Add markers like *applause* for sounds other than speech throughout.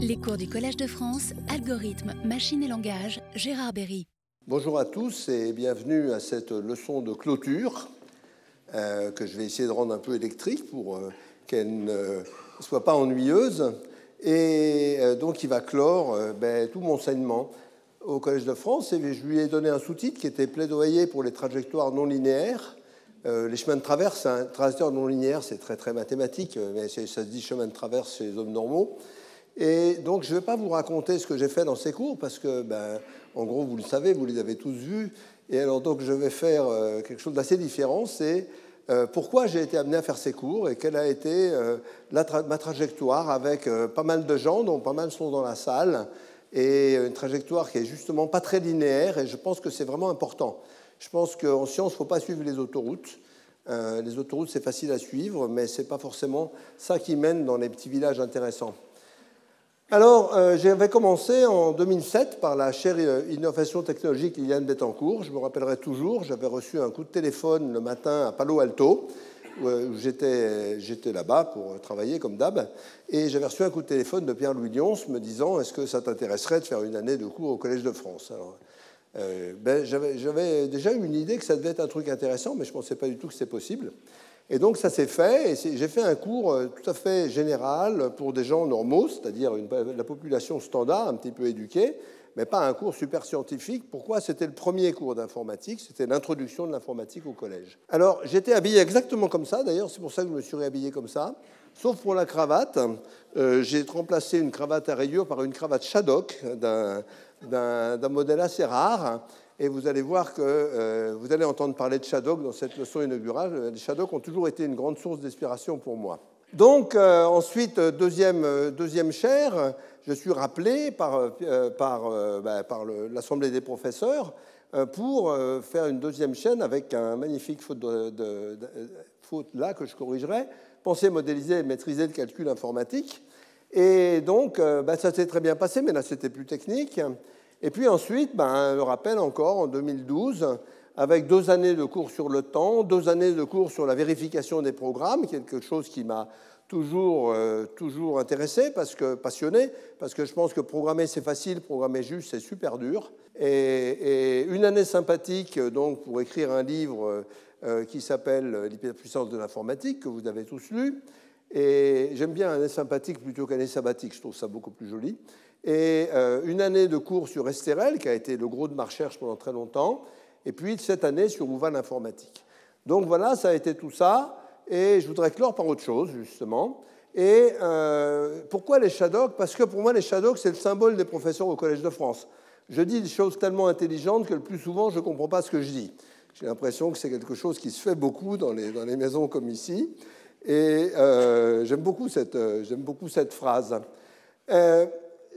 Les cours du Collège de France, algorithmes, machine et langage, Gérard Berry. Bonjour à tous et bienvenue à cette leçon de clôture euh, que je vais essayer de rendre un peu électrique pour euh, qu'elle ne soit pas ennuyeuse. Et euh, donc il va clore ben, tout mon enseignement au Collège de France et je lui ai donné un sous-titre qui était plaidoyer pour les trajectoires non linéaires. les chemins de traverse, un trajectoire non linéaire, c'est très très mathématique, mais ça se dit chemin de traverse chez les hommes normaux. Et donc, je ne vais pas vous raconter ce que j'ai fait dans ces cours, parce que, ben, en gros, vous le savez, vous les avez tous vus. Et alors, donc, je vais faire euh, quelque chose d'assez différent. C'est euh, pourquoi j'ai été amené à faire ces cours et quelle a été euh, ma trajectoire avec pas mal de gens, dont pas mal sont dans la salle, et une trajectoire qui est justement pas très linéaire. Et je pense que c'est vraiment important. Je pense qu'en science, il ne faut pas suivre les autoroutes. les autoroutes, c'est facile à suivre, mais ce n'est pas forcément ça qui mène dans les petits villages intéressants. Alors, euh, j'avais commencé en 2007 par la chaire euh, Innovation technologique Liliane Bettencourt. Je me rappellerai toujours, j'avais reçu un coup de téléphone le matin à Palo Alto, où euh, j'étais là-bas pour travailler comme d'hab, et j'avais reçu un coup de téléphone de Pierre-Louis Lyons me disant Est-ce que ça t'intéresserait de faire une année de cours au Collège de France? Alors, ben, J'avais déjà eu une idée que ça devait être un truc intéressant, mais je ne pensais pas du tout que c'était possible. Et donc ça s'est fait, et j'ai fait un cours euh, tout à fait général pour des gens normaux, c'est-à-dire la population standard, un petit peu éduquée, mais pas un cours super scientifique. Pourquoi? C'était le premier cours d'informatique, c'était l'introduction de l'informatique au collège. Alors j'étais habillé exactement comme ça, d'ailleurs c'est pour ça que je me suis réhabillé comme ça, sauf pour la cravate. Euh, j'ai remplacé une cravate à rayures par une cravate Shadok d'un modèle assez rare et vous allez voir que euh, vous allez entendre parler de Shadok dans cette leçon inaugurale. Les Shadok ont toujours été une grande source d'inspiration pour moi. Donc, euh, ensuite, deuxième, deuxième chaire, je suis rappelé par, euh, par, bah, l'Assemblée des professeurs pour faire une deuxième chaîne avec un magnifique faute là que je corrigerai, penser, modéliser et maîtriser le calcul informatique. Et donc, bah, ça s'est très bien passé, mais là, c'était plus technique. Et puis ensuite, ben, rappel encore en 2012, avec deux années de cours sur le temps, deux années de cours sur la vérification des programmes, quelque chose qui m'a toujours, euh, toujours intéressé, parce que, passionné, parce que je pense que programmer c'est facile, programmer juste c'est super dur. Et, une année sympathique donc pour écrire un livre euh, qui s'appelle L'hyperpuissance de l'informatique, que vous avez tous lu. Et j'aime bien année sympathique plutôt qu'année sabbatique, je trouve ça beaucoup plus joli et euh, une année de cours sur Esterel, qui a été le gros de ma recherche pendant très longtemps, et puis cette année sur Ouval informatique. Donc voilà, ça a été tout ça, et je voudrais clore par autre chose, justement. Et euh, pourquoi les Shadocks? Parce que pour moi, les Shadocks, c'est le symbole des professeurs au Collège de France. Je dis des choses tellement intelligentes que le plus souvent, je ne comprends pas ce que je dis. J'ai l'impression que c'est quelque chose qui se fait beaucoup dans les, maisons comme ici. Et euh, j'aime beaucoup cette phrase.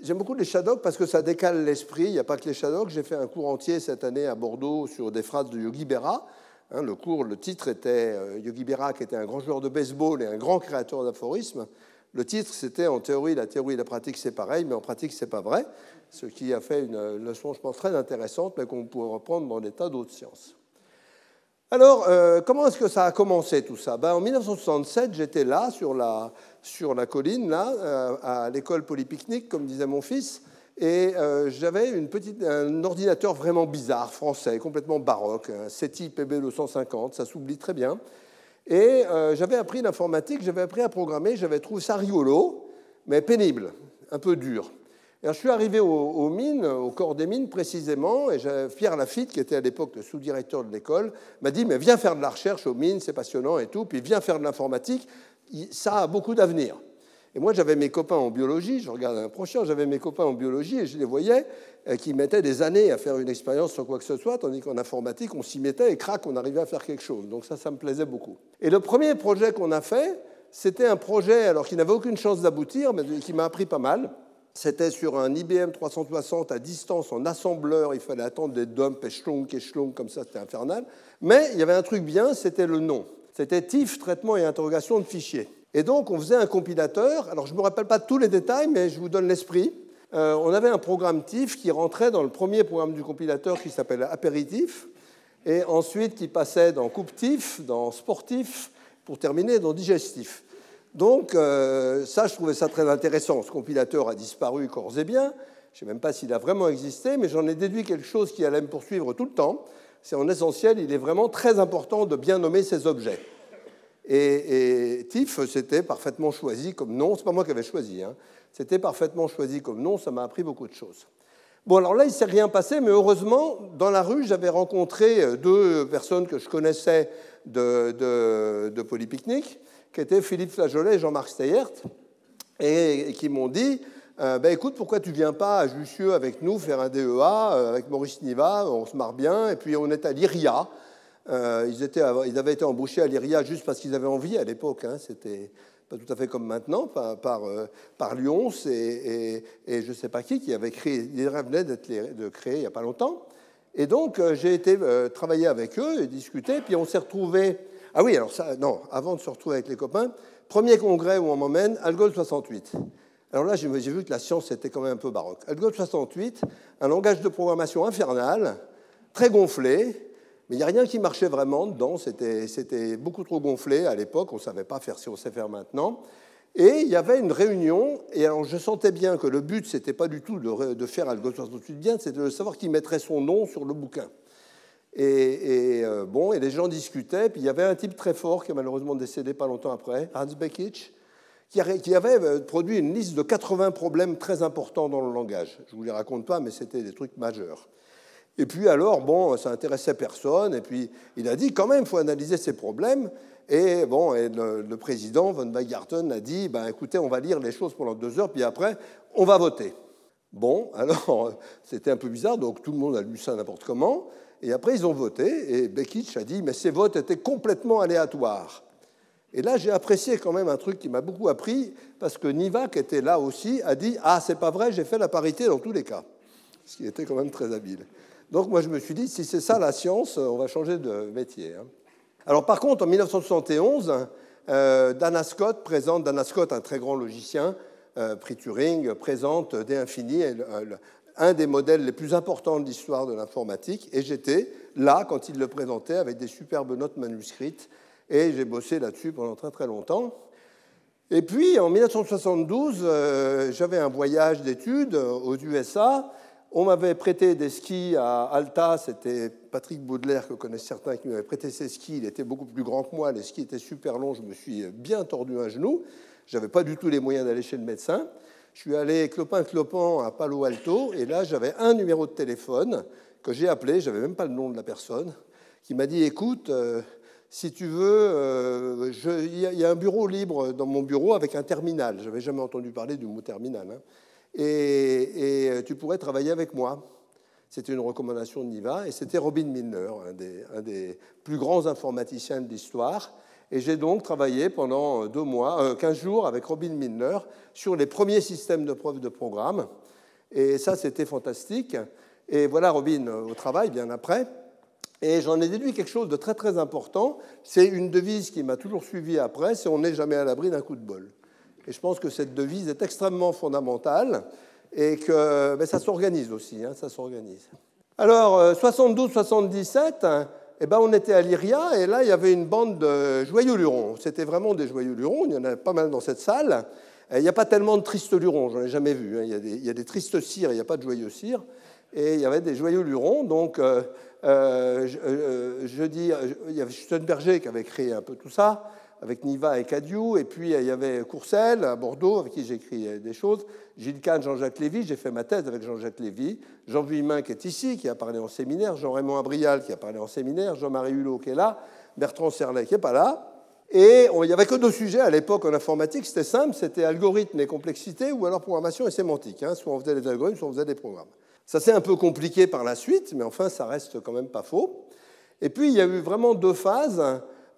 J'aime beaucoup les Shadocks parce que ça décale l'esprit. Il n'y a pas que les Shadocks. J'ai fait un cours entier cette année à Bordeaux sur des phrases de Yogi Berra. Hein, le cours, le titre était euh, Yogi Berra, qui était un grand joueur de baseball et un grand créateur d'aphorismes. Le titre, c'était en théorie, la théorie et la pratique, c'est pareil, mais en pratique, c'est pas vrai. Ce qui a fait une leçon, je pense, très intéressante, mais qu'on pourrait reprendre dans des tas d'autres sciences. Alors, euh, comment est-ce que ça a commencé tout ça? Ben, En 1967, j'étais là, sur la, sur la colline, là, euh, à l'école polypicnique, comme disait mon fils, et euh, j'avais un ordinateur vraiment bizarre, français, complètement baroque, un SETI PB250, ça s'oublie très bien. Et j'avais appris l'informatique, j'avais appris à programmer, j'avais trouvé ça rigolo, mais pénible, un peu dur je suis arrivé aux, mines, au corps des mines précisément, et Pierre Lafitte, qui était à l'époque le sous-directeur de l'école, m'a dit Mais viens faire de la recherche aux mines, c'est passionnant et tout, puis viens faire de l'informatique, ça a beaucoup d'avenir. Et moi, j'avais mes copains en biologie, je regardais un prochain, j'avais mes copains en biologie et je les voyais euh, qui mettaient des années à faire une expérience sur quoi que ce soit, tandis qu'en informatique, on s'y mettait et crac, on arrivait à faire quelque chose. Donc ça, ça me plaisait beaucoup. Et le premier projet qu'on a fait, c'était un projet alors qui n'avait aucune chance d'aboutir, mais qui m'a appris pas mal. C'était sur un IBM 360 à distance en assembleur. Il fallait attendre des dumps échelon, échelon, comme ça, c'était infernal. Mais il y avait un truc bien, c'était le nom. C'était TIFF, traitement et interrogation de fichiers. Et donc, on faisait un compilateur. Alors, je ne me rappelle pas tous les détails, mais je vous donne l'esprit. Euh, on avait un programme TIFF qui rentrait dans le premier programme du compilateur qui s'appelle Apéritif, et ensuite qui passait dans Coupe TIFF, dans Sportif, pour terminer dans Digestif. Donc, euh, ça, je trouvais ça très intéressant. Ce compilateur a disparu corps et bien. Je ne sais même pas s'il a vraiment existé, mais j'en ai déduit quelque chose qui allait me poursuivre tout le temps. C'est en essentiel, il est vraiment très important de bien nommer ces objets. Et, TIFF, c'était parfaitement choisi comme nom. C'est pas moi qui avais choisi. Hein. C'était parfaitement choisi comme nom. Ça m'a appris beaucoup de choses. Bon, alors là, il s'est rien passé, mais heureusement, dans la rue, j'avais rencontré euh, deux personnes que je connaissais de, de, qui étaient Philippe Flageolet et Jean-Marc Steyert, et, qui m'ont dit euh, ben, écoute, pourquoi tu viens pas à Jussieu avec nous faire un DEA euh, avec Maurice Niva On se marre bien. Et puis on est à ils, étaient, ils avaient été embauchés à l'IRIA juste parce qu'ils avaient envie à l'époque. Hein, C'était pas tout à fait comme maintenant, par, par, euh, par Lyons et, je ne sais pas qui, qui avait créé, il venait de créer il n'y a pas longtemps. Et donc, euh, j'ai été euh, travailler avec eux et discuter, puis on s'est retrouvés. Ah oui, alors ça, non, avant de se retrouver avec les copains, premier congrès où on m'emmène, Algol 68. Alors là, j'ai vu que la science était quand même un peu baroque. Algol 68, un langage de programmation infernal, très gonflé, mais il n'y a rien qui marchait vraiment dedans. C'était beaucoup trop gonflé à l'époque. On ne savait pas faire si on sait faire maintenant. Et il y avait une réunion, et alors je sentais bien que le but, ce n'était pas du tout de, faire Algo 68 bien, c'était de savoir qui mettrait son nom sur le bouquin. Et, euh, bon, et les gens discutaient, puis il y avait un type très fort qui a malheureusement décédé pas longtemps après, Hans Beckich, qui, avait euh, produit une liste de 80 problèmes très importants dans le langage. Je ne vous les raconte pas, mais c'était des trucs majeurs. Et puis alors, bon, ça intéressait personne. Et puis il a dit quand même, il faut analyser ces problèmes. Et bon, le, président von Weigarten a dit, ben, écoutez, on va lire les choses pendant deux heures, puis après, on va voter. Bon, *laughs* alors c'était un peu bizarre, donc tout le monde a lu ça n'importe comment. Et après, ils ont voté, et Bekich a dit, mais ces votes étaient complètement aléatoires. Et là, j'ai apprécié quand même un truc qui m'a beaucoup appris, parce que Niva, qui était là aussi, a dit, ah, c'est pas vrai, j'ai fait la parité dans tous les cas. Ce qui était quand même très habile. Donc moi je me suis dit, si c'est ça la science, on va changer de métier. Hein. Alors par contre, en 1971, euh, Dana Scott présente, Dana Scott, un très grand logicien, euh, Turing, présente D infini, un des modèles les plus importants de l'histoire de l'informatique, et j'étais là quand il le présentait avec des superbes notes manuscrites, et j'ai bossé là-dessus pendant très très longtemps. Et puis en 1972, euh, j'avais un voyage d'études aux USA, on m'avait prêté des skis à Alta, c'était Patrick Baudelaire, que connaissent certains, qui m'avait prêté ses skis. Il était beaucoup plus grand que moi, les skis étaient super longs, je me suis bien tordu un genou. Je n'avais pas du tout les moyens d'aller chez le médecin. Je suis allé clopin-clopin à Palo Alto, et là j'avais un numéro de téléphone que j'ai appelé, je n'avais même pas le nom de la personne, qui m'a dit écoute, euh, si tu veux, euh, il y, a un bureau libre dans mon bureau avec un terminal. Je n'avais jamais entendu parler du mot terminal. Hein et, euh, tu pourrais travailler avec moi. C'était une recommandation de Niva, et c'était Robin Milner, un des, plus grands informaticiens de l'histoire. Et j'ai donc travaillé pendant deux mois, 15 euh, jours avec Robin Milner sur les premiers systèmes de preuve de programme. Et ça, c'était fantastique. Et voilà Robin euh, au travail, bien après. Et j'en ai déduit quelque chose de très très important. C'est une devise qui m'a toujours suivi après, c'est on n'est jamais à l'abri d'un coup de bol. Et je pense que cette devise est extrêmement fondamentale et que ça s'organise aussi, hein, ça s'organise. Alors, 72-77, euh, eh ben, on était à Lyria et là, il y avait une bande de joyeux lurons. C'était vraiment des joyeux lurons, il y en avait pas mal dans cette salle. Il n'y a pas tellement de tristes lurons, j'en ai jamais vu. Hein. Il, y a des, il, y a des, tristes cires, il n'y a pas de joyeux cires. Et il y avait des joyeux lurons. Donc, euh, euh, je, je, dis, il y avait Stutenberger qui avait créé un peu tout ça avec Niva et Cadieu, et puis il y avait Courcelles à Bordeaux, avec qui j'ai écrit des choses, Gilles Kahn, Jean-Jacques Lévy, j'ai fait ma thèse avec Jean-Jacques Lévy, Jean Vuillemin qui est ici, qui a parlé en séminaire, Jean-Raymond Abrial qui a parlé en séminaire, Jean-Marie Hulot qui est là, Bertrand Serlet qui n'est pas là. Et il n'y avait que deux sujets à l'époque en informatique, c'était simple, c'était algorithme et complexité, ou alors programmation et sémantique. Hein. Soit on faisait des algorithmes, soit on faisait des programmes. Ça s'est un peu compliqué par la suite, mais enfin ça reste quand même pas faux. Et puis il y a eu vraiment deux phases.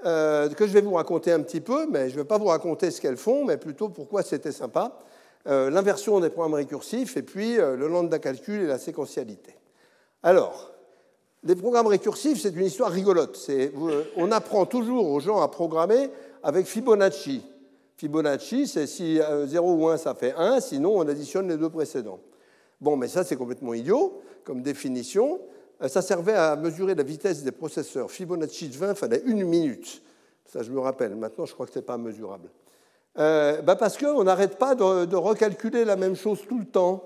Euh, que je vais vous raconter un petit peu, mais je ne vais pas vous raconter ce qu'elles font, mais plutôt pourquoi c'était sympa. Euh, l'inversion des programmes récursifs et puis euh, le lambda calcul et la séquentialité. Alors, les programmes récursifs, c'est une histoire rigolote. on apprend toujours aux gens à programmer avec Fibonacci. Fibonacci, c'est si 0 ou 1, ça fait 1, sinon on additionne les deux précédents. Bon, mais ça, c'est complètement idiot comme définition. Euh, ça servait à mesurer la vitesse des processeurs. Fibonacci de 20 fallait une minute. Ça, je me rappelle. Maintenant, je crois que ce n'est pas mesurable. euh, bah Parce qu'on n'arrête pas de, recalculer la même chose tout le temps.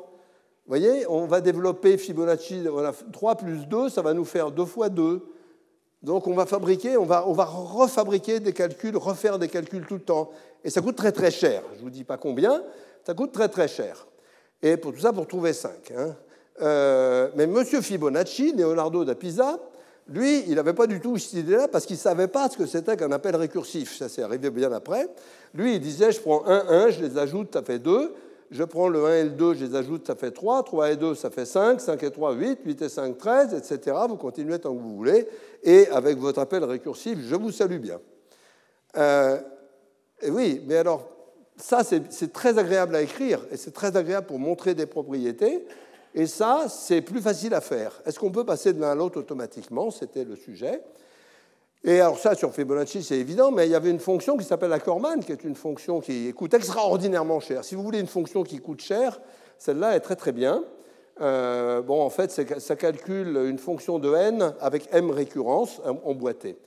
Vous voyez, on va développer Fibonacci, 3 plus 2, ça va nous faire 2 fois 2. Donc on va fabriquer, on va, on va refabriquer des calculs, refaire des calculs tout le temps. Et ça coûte très très cher. Je ne vous dis pas combien, ça coûte très très cher. Et pour tout ça, pour trouver 5. Hein. Euh, mais M. Fibonacci, Leonardo da Pisa, lui, il n'avait pas du tout cette idée-là parce qu'il ne savait pas ce que c'était qu'un appel récursif. Ça s'est arrivé bien après. Lui, il disait, je prends 1, 1, je les ajoute, ça fait 2. Je prends le 1 et le 2, je les ajoute, ça fait 3. 3 et 2, ça fait 5. 5 et 3, 8. 8 et 5, 13, etc. Vous continuez tant que vous voulez. Et avec votre appel récursif, je vous salue bien. Euh, et oui, mais alors, ça, c'est très agréable à écrire et c'est très agréable pour montrer des propriétés. Et ça, c'est plus facile à faire. Est-ce qu'on peut passer de l'un à l'autre automatiquement? C'était le sujet. Et alors ça, sur Fibonacci, c'est évident, mais il y avait une fonction qui s'appelle la Corman, qui est une fonction qui coûte extraordinairement cher. Si vous voulez une fonction qui coûte cher, celle-là est très très bien. Euh, bon, en fait, ça calcule une fonction de n avec m récurrence emboîtée.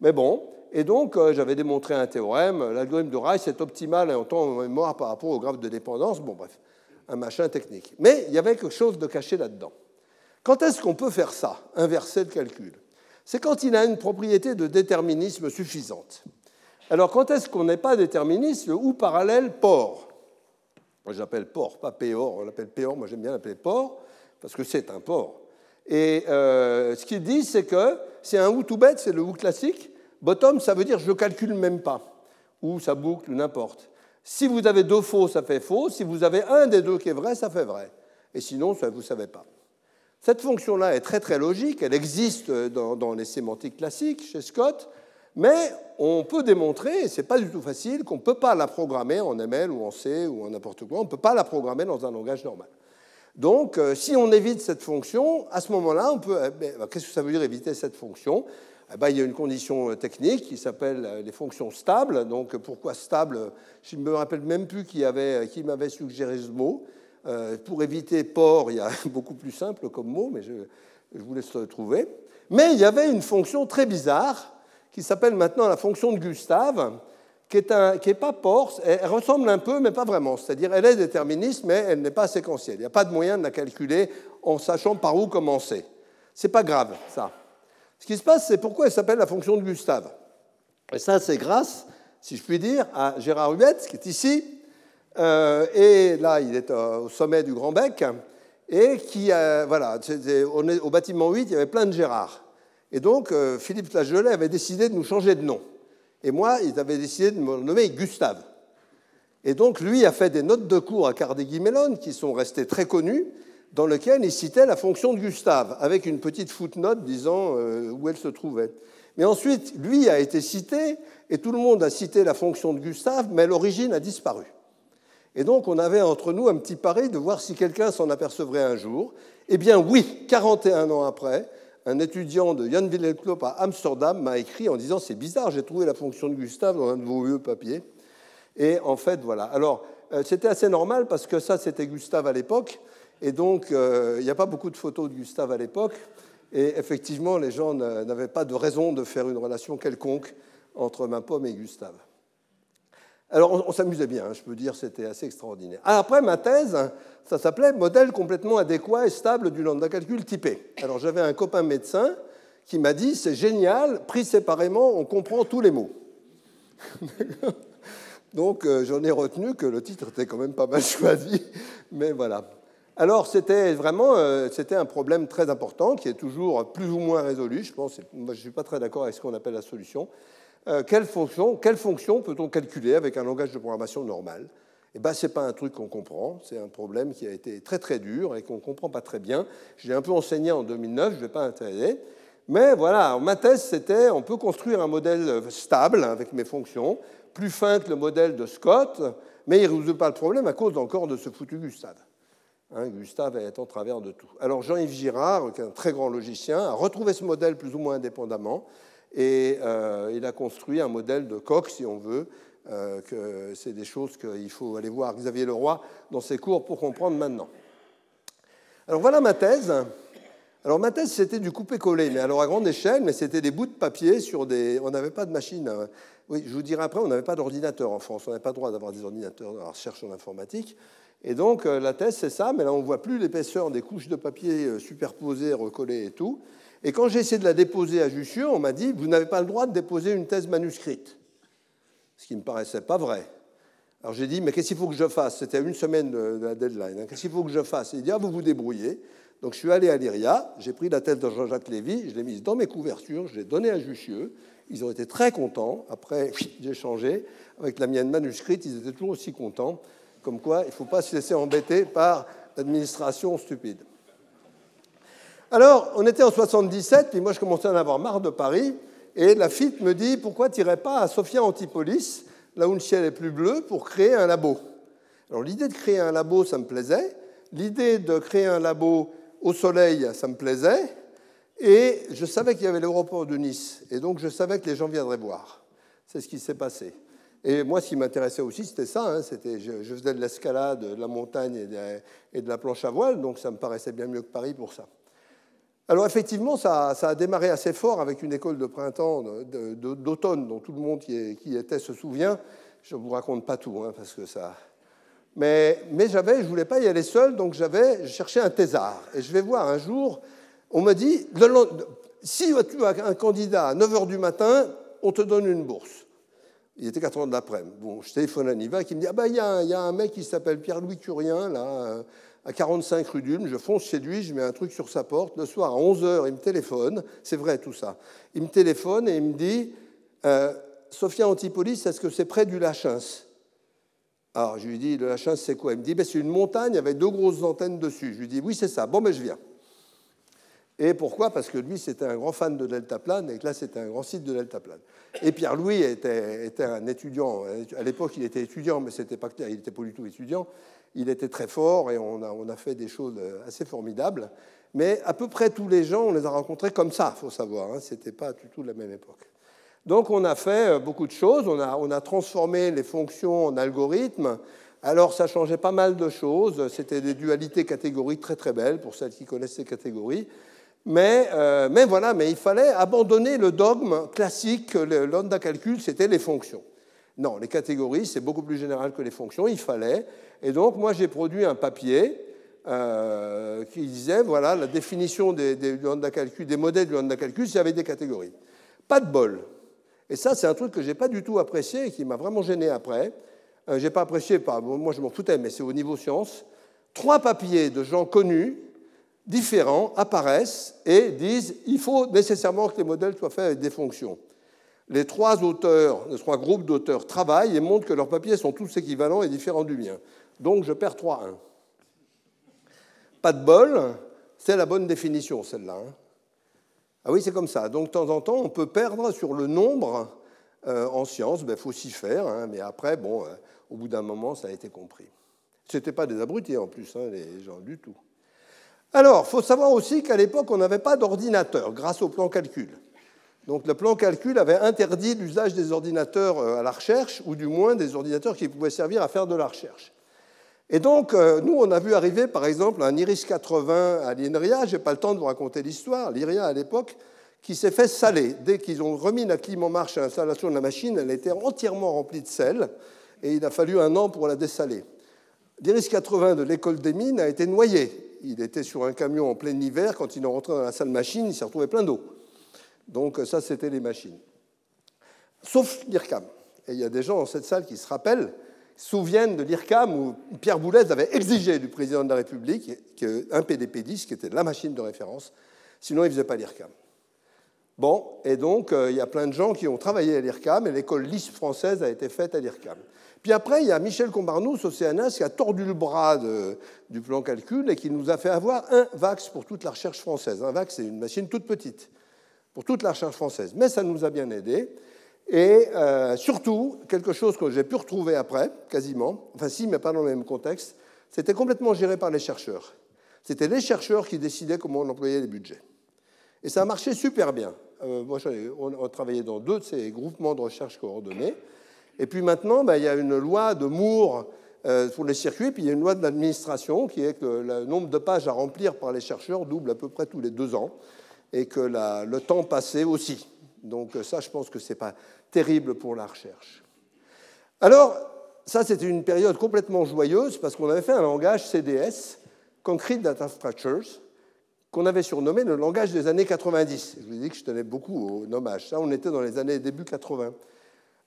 Mais bon, et donc euh, j'avais démontré un théorème, l'algorithme de Rice est optimal en temps en mémoire par rapport au graphe de dépendance. Bon, bref un machin technique. Mais il y avait quelque chose de caché là-dedans. Quand est-ce qu'on peut faire ça, inverser le calcul? C'est quand il a une propriété de déterminisme suffisante. Alors quand est-ce qu'on n'est pas déterministe ou parallèle port? Moi j'appelle port, pas péor, on l'appelle péor, moi j'aime bien l'appeler port, parce que c'est un port. Et euh, ce qu'il dit, c'est que c'est un ou tout bête, c'est le ou classique. Bottom, ça veut dire je calcule même pas, ou ça boucle, ou n'importe. Si vous avez deux faux, ça fait faux. Si vous avez un des deux qui est vrai, ça fait vrai. Et sinon, vous ne savez pas. Cette fonction-là est très très logique. Elle existe dans, les sémantiques classiques chez Scott. Mais on peut démontrer, et ce n'est pas du tout facile, qu'on ne peut pas la programmer en ML ou en C ou en n'importe quoi. On ne peut pas la programmer dans un langage normal. Donc, euh, si on évite cette fonction, à ce moment-là, on peut. Eh ben, qu'est-ce que ça veut dire éviter cette fonction? Eh ben, il y a une condition euh, technique qui s'appelle euh, les fonctions stables. Donc pourquoi stable? Je ne me rappelle même plus qui, avait, qui m'avait suggéré ce mot. Euh, pour éviter port, il y a *laughs* beaucoup plus simple comme mot, mais je, vous laisse le trouver. Mais il y avait une fonction très bizarre qui s'appelle maintenant la fonction de Gustave, qui n'est pas port, elle ressemble un peu, mais pas vraiment. C'est-à-dire, elle est déterministe, mais elle n'est pas séquentielle. Il n'y a pas de moyen de la calculer en sachant par où commencer. C'est pas grave, ça. Ce qui se passe, c'est pourquoi elle s'appelle la fonction de Gustave. Et ça, c'est grâce, si je puis dire, à Gérard Hubert, qui est ici. Euh, et là, il est au sommet du Grand Bec. Et qui, voilà, on est au bâtiment 8, il y avait plein de Gérard. Et donc, euh, Philippe Flageolet avait décidé de nous changer de nom. Et moi, il avait décidé de me nommer Gustave. Et donc, lui a fait des notes de cours à Carnegie Mellon qui sont restées très connues dans lequel il citait la fonction de Gustave, avec une petite footnote disant euh, où elle se trouvait. Mais ensuite, lui a été cité, et tout le monde a cité la fonction de Gustave, mais l'origine a disparu. Et donc, on avait entre nous un petit pari de voir si quelqu'un s'en apercevrait un jour. Eh bien, oui, 41 ans après, un étudiant de Jan Wilhelm à Amsterdam m'a écrit en disant C'est bizarre, j'ai trouvé la fonction de Gustave dans un de vos vieux papiers. Et en fait, voilà. Alors, euh, c'était assez normal parce que ça, c'était Gustave à l'époque. Et donc, euh, il n'y a pas beaucoup de photos de Gustave à l'époque. Et effectivement, les gens n'avaient pas de raison de faire une relation quelconque entre ma pomme et Gustave. Alors, on, s'amusait bien, hein, je peux dire, c'était assez extraordinaire. Ah, après, ma thèse, ça s'appelait Modèle complètement adéquat et stable du lambda calcul typé. Alors, j'avais un copain médecin qui m'a dit c'est génial, pris séparément, on comprend tous les mots. *laughs* Donc, euh, j'en ai retenu que le titre était quand même pas mal *laughs* choisi, mais voilà. Alors c'était vraiment euh, c'était un problème très important qui est toujours plus ou moins résolu. Je pense, moi, je ne suis pas très d'accord avec ce qu'on appelle la solution. Euh, quelle fonction, peut-on calculer avec un langage de programmation normal? Eh ben, ce n'est pas un truc qu'on comprend. C'est un problème qui a été très très dur et qu'on ne comprend pas très bien. J'ai un peu enseigné en 2009, je ne vais pas intéresser. Mais voilà, ma thèse, c'était on peut construire un modèle stable avec mes fonctions, plus fin que le modèle de Scott, mais il ne résout pas le problème à cause encore de ce foutu Gustave. Hein, Gustave est en travers de tout. Alors Jean-Yves Girard, qui est un très grand logicien, a retrouvé ce modèle plus ou moins indépendamment et euh, il a construit un modèle de coq, si on veut. Euh, c'est des choses qu'il faut aller voir Xavier Leroy dans ses cours pour comprendre maintenant. Alors voilà ma thèse. Alors ma thèse, c'était du coupé-collé, mais alors à grande échelle, mais c'était des bouts de papier sur des... On n'avait pas de machine. Hein. Oui, je vous dirai après, on n'avait pas d'ordinateur en France. On n'avait pas le droit d'avoir des ordinateurs dans la recherche en informatique. Et donc euh, la thèse, c'est ça, mais là, on ne voit plus l'épaisseur des couches de papier euh, superposées, recollées et tout. Et quand j'ai essayé de la déposer à Jussieu, on m'a dit, vous n'avez pas le droit de déposer une thèse manuscrite. Ce qui ne me paraissait pas vrai. Alors j'ai dit, mais qu'est-ce qu'il faut que je fasse? C'était une semaine de la deadline. Hein. Qu'est-ce qu'il faut que je fasse? Il dit, ah, vous vous débrouillez. Donc je suis allé à l'IRIA, j'ai pris la tête de Jean-Jacques Lévy, je l'ai mise dans mes couvertures, je l'ai donnée à Jussieu. Ils ont été très contents. Après, *laughs* j'ai changé. Avec la mienne manuscrite, ils étaient toujours aussi contents. Comme quoi, il ne faut pas se laisser embêter par l'administration stupide. Alors, on était en 77, puis moi je commençais à en avoir marre de Paris, et la FIT me dit pourquoi tu n'irais pas à Sophia Antipolis, là où le ciel est plus bleu, pour créer un labo? Alors, l'idée de créer un labo, ça me plaisait. L'idée de créer un labo au soleil, ça me plaisait. Et je savais qu'il y avait l'aéroport de Nice. Et donc, je savais que les gens viendraient voir. C'est ce qui s'est passé. Et moi, ce qui m'intéressait aussi, c'était ça. Hein, c'était, je, faisais de l'escalade, de la montagne et de, la planche à voile. Donc, ça me paraissait bien mieux que Paris pour ça. Alors, effectivement, ça, a démarré assez fort avec une école de printemps, d'automne, dont tout le monde qui, était se souvient. Je ne vous raconte pas tout, hein, parce que ça, mais, mais j'avais, je ne voulais pas y aller seul, donc j'avais, je cherchais un thésard. Et je vais voir un jour, on me dit, si tu as un candidat à 9h du matin, on te donne une bourse. Il était 4 h de l'après-midi. Bon, je téléphone à Niva qui me dit, ah ben il y, a un mec qui s'appelle Pierre-Louis Curien, là, à 45 rue d'Ulm, je fonce chez lui, je mets un truc sur sa porte. Le soir, à 11h, il me téléphone, c'est vrai tout ça. Il me téléphone et il me dit, euh, Sophia Antipolis, est-ce que c'est près du Lachins? Alors je lui dis, le H1, c'est quoi? Il me dit, ben, c'est une montagne avec deux grosses antennes dessus. Je lui dis, oui, c'est ça. Bon, ben, je viens. Et pourquoi? Parce que lui, c'était un grand fan de deltaplane et que là, c'était un grand site de deltaplane. Et Pierre-Louis était, un étudiant. À l'époque, il était étudiant, mais c'était pas, il n'était pas du tout étudiant. Il était très fort et on a, on a fait des choses assez formidables. Mais à peu près tous les gens, on les a rencontrés comme ça, il faut savoir. Hein. Ce n'était pas du tout la même époque. Donc on a fait euh, beaucoup de choses, on a, transformé les fonctions en algorithmes. Alors ça changeait pas mal de choses, c'était des dualités catégoriques très très belles pour celles qui connaissent ces catégories. Mais, euh, mais voilà, mais il fallait abandonner le dogme classique que l'onde calcul, c'était les fonctions. Non, les catégories, c'est beaucoup plus général que les fonctions, il fallait. Et donc moi j'ai produit un papier euh, qui disait, voilà, la définition des, des, calcul, des modèles de l'onde calcul, c'est avec des catégories. Pas de bol. Et ça, c'est un truc que je n'ai pas du tout apprécié et qui m'a vraiment gêné après. Euh, je n'ai pas apprécié, pas, moi je m'en foutais, mais c'est au niveau science. Trois papiers de gens connus, différents, apparaissent et disent il faut nécessairement que les modèles soient faits avec des fonctions. Les trois auteurs, les trois groupes d'auteurs travaillent et montrent que leurs papiers sont tous équivalents et différents du mien. Donc je perds 3-1. Pas de bol, c'est la bonne définition celle-là. Hein. Ah oui, c'est comme ça. Donc, de temps en temps, on peut perdre sur le nombre euh, en sciences. Il ben, faut s'y faire. Hein, mais après, bon, euh, au bout d'un moment, ça a été compris. Ce n'étaient pas des abrutis en plus, hein, les gens du tout. Alors, il faut savoir aussi qu'à l'époque, on n'avait pas d'ordinateur grâce au plan calcul. Donc le plan calcul avait interdit l'usage des ordinateurs euh, à la recherche, ou du moins des ordinateurs qui pouvaient servir à faire de la recherche. Et donc, euh, nous, on a vu arriver, par exemple, un Iris 80 à l'INRIA. Je n'ai pas le temps de vous raconter l'histoire. L'IRIA, à l'époque, qui s'est fait saler. Dès qu'ils ont remis la clim en marche à l'installation de la machine, elle était entièrement remplie de sel. Et il a fallu un an pour la dessaler. L'Iris 80 de l'école des mines a été noyé. Il était sur un camion en plein hiver. Quand il est rentré dans la salle machine, il s'est retrouvé plein d'eau. Donc, ça, c'était les machines. Sauf l'IRCAM. Et il y a des gens dans cette salle qui se rappellent souviennent de l'IRCAM où Pierre Boulez avait exigé du président de la République un PDP-10 qui était la machine de référence, sinon il ne faisait pas l'IRCAM. Bon, et donc euh, il y a plein de gens qui ont travaillé à l'IRCAM et l'école LIS française a été faite à l'IRCAM. Puis après, il y a Michel Combarnous CNS qui a tordu le bras du plan calcul et qui nous a fait avoir un VAX pour toute la recherche française. Un VAX, c'est une machine toute petite pour toute la recherche française. Mais ça nous a bien aidé. Et euh, surtout, quelque chose que j'ai pu retrouver après, quasiment, enfin si, mais pas dans le même contexte, c'était complètement géré par les chercheurs. C'était les chercheurs qui décidaient comment on employait les budgets. Et ça a marché super bien. Euh, moi, on a travaillé dans deux de ces groupements de recherche coordonnés. Et puis maintenant, ben, il y a une loi de Moore euh, pour les circuits. Puis il y a une loi de l'administration qui est que le nombre de pages à remplir par les chercheurs double à peu près tous les deux ans et que le temps passé aussi. Donc ça, je pense que ce n'est pas terrible pour la recherche. Alors, ça, c'était une période complètement joyeuse parce qu'on avait fait un langage CDS, Concrete Data Structures, qu'on avait surnommé le langage des années 90. Je vous ai dit que je tenais beaucoup au nommage. Ça, on était dans les années début 80.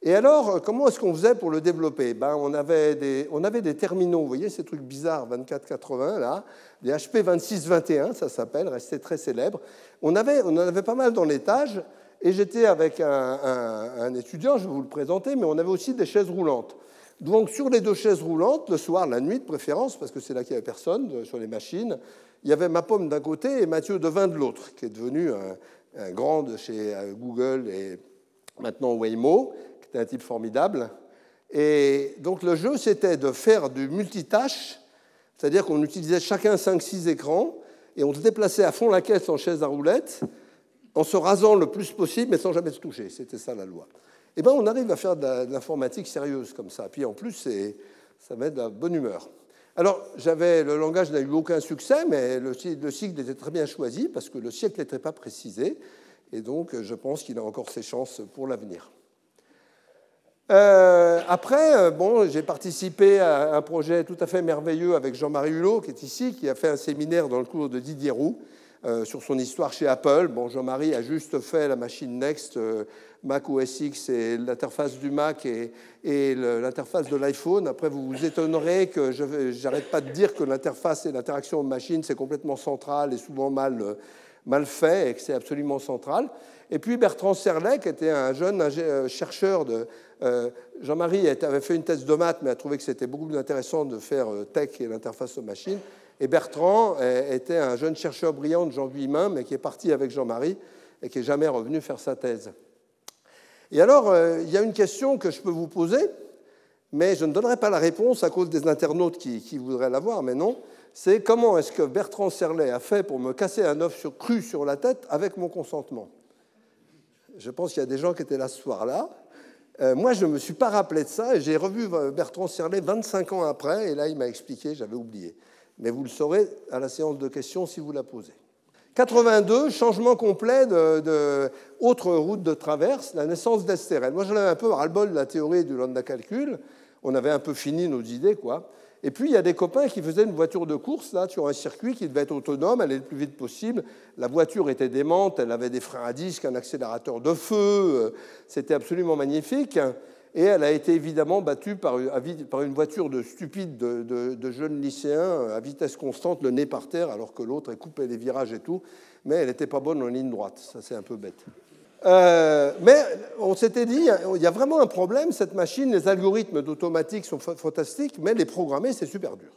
Et alors, comment est-ce qu'on faisait pour le développer? Ben, on, avait des, on avait des terminaux, vous voyez ces trucs bizarres 2480 là, des HP 2621, ça s'appelle, restait très célèbre. On, avait, on en avait pas mal dans l'étage, et j'étais avec un, étudiant, je vais vous le présenter, mais on avait aussi des chaises roulantes. Donc sur les deux chaises roulantes, le soir, la nuit de préférence, parce que c'est là qu'il n'y avait personne euh, sur les machines, il y avait ma pomme d'un côté et Mathieu Devin de l'autre, qui est devenu un, grand chez euh, Google et maintenant Waymo, qui était un type formidable. Et donc le jeu, c'était de faire du multitâche, c'est-à-dire qu'on utilisait chacun 5-6 écrans, et on se déplaçait à fond la caisse en chaise à roulettes, en se rasant le plus possible, mais sans jamais se toucher. C'était ça la loi eh bien, on arrive à faire de l'informatique sérieuse comme ça. Puis en plus, ça met de la bonne humeur. Alors, j'avais, le langage n'a eu aucun succès, mais le, cycle était très bien choisi parce que le siècle n'était pas précisé. Et donc, je pense qu'il a encore ses chances pour l'avenir. Euh, après, euh, bon, j'ai participé à un projet tout à fait merveilleux avec Jean-Marie Hulot, qui est ici, qui a fait un séminaire dans le cours de Didier Roux euh, sur son histoire chez Apple. Bon, Jean-Marie a juste fait la machine Next Mac OS X et l'interface du Mac et, l'interface de l'iPhone. Après, vous vous étonnerez que je n'arrête pas de dire que l'interface et l'interaction machine, c'est complètement central et souvent mal, mal fait et que c'est absolument central. Et puis Bertrand Serlet, qui était un jeune euh, chercheur de... Euh, Jean-Marie avait fait une thèse de maths, mais a trouvé que c'était beaucoup plus intéressant de faire euh, tech et l'interface aux machines. Et Bertrand était un jeune chercheur brillant de Jean Vuillemin, mais qui est parti avec Jean-Marie et qui n'est jamais revenu faire sa thèse. Et alors, il y a une question que je peux vous poser, mais je ne donnerai pas la réponse à cause des internautes qui, voudraient l'avoir, mais non. C'est comment est-ce que Bertrand Serlet a fait pour me casser un œuf cru sur la tête avec mon consentement? Je pense qu'il y a des gens qui étaient là ce soir-là. Euh, moi, je ne me suis pas rappelé de ça et j'ai revu Bertrand Serlet 25 ans après et là, il m'a expliqué, j'avais oublié. Mais vous le saurez à la séance de questions si vous la posez. 82, changement complet de, autre route de traverse, la naissance d'Estérel. Moi, j'en avais un peu ras-le-bol de la théorie du lambda calcul. On avait un peu fini nos idées, quoi. Et puis, il y a des copains qui faisaient une voiture de course là, sur un circuit qui devait être autonome, aller le plus vite possible. La voiture était démente, elle avait des freins à disque, un accélérateur de feu. C'était absolument magnifique et elle a été évidemment battue par, une voiture de stupide de, jeunes lycéens à vitesse constante, le nez par terre, alors que l'autre coupait les virages et tout, mais elle n'était pas bonne en ligne droite, ça c'est un peu bête. Euh, mais on s'était dit, il y a vraiment un problème, cette machine, les algorithmes d'automatique sont fantastiques, mais les programmer, c'est super dur.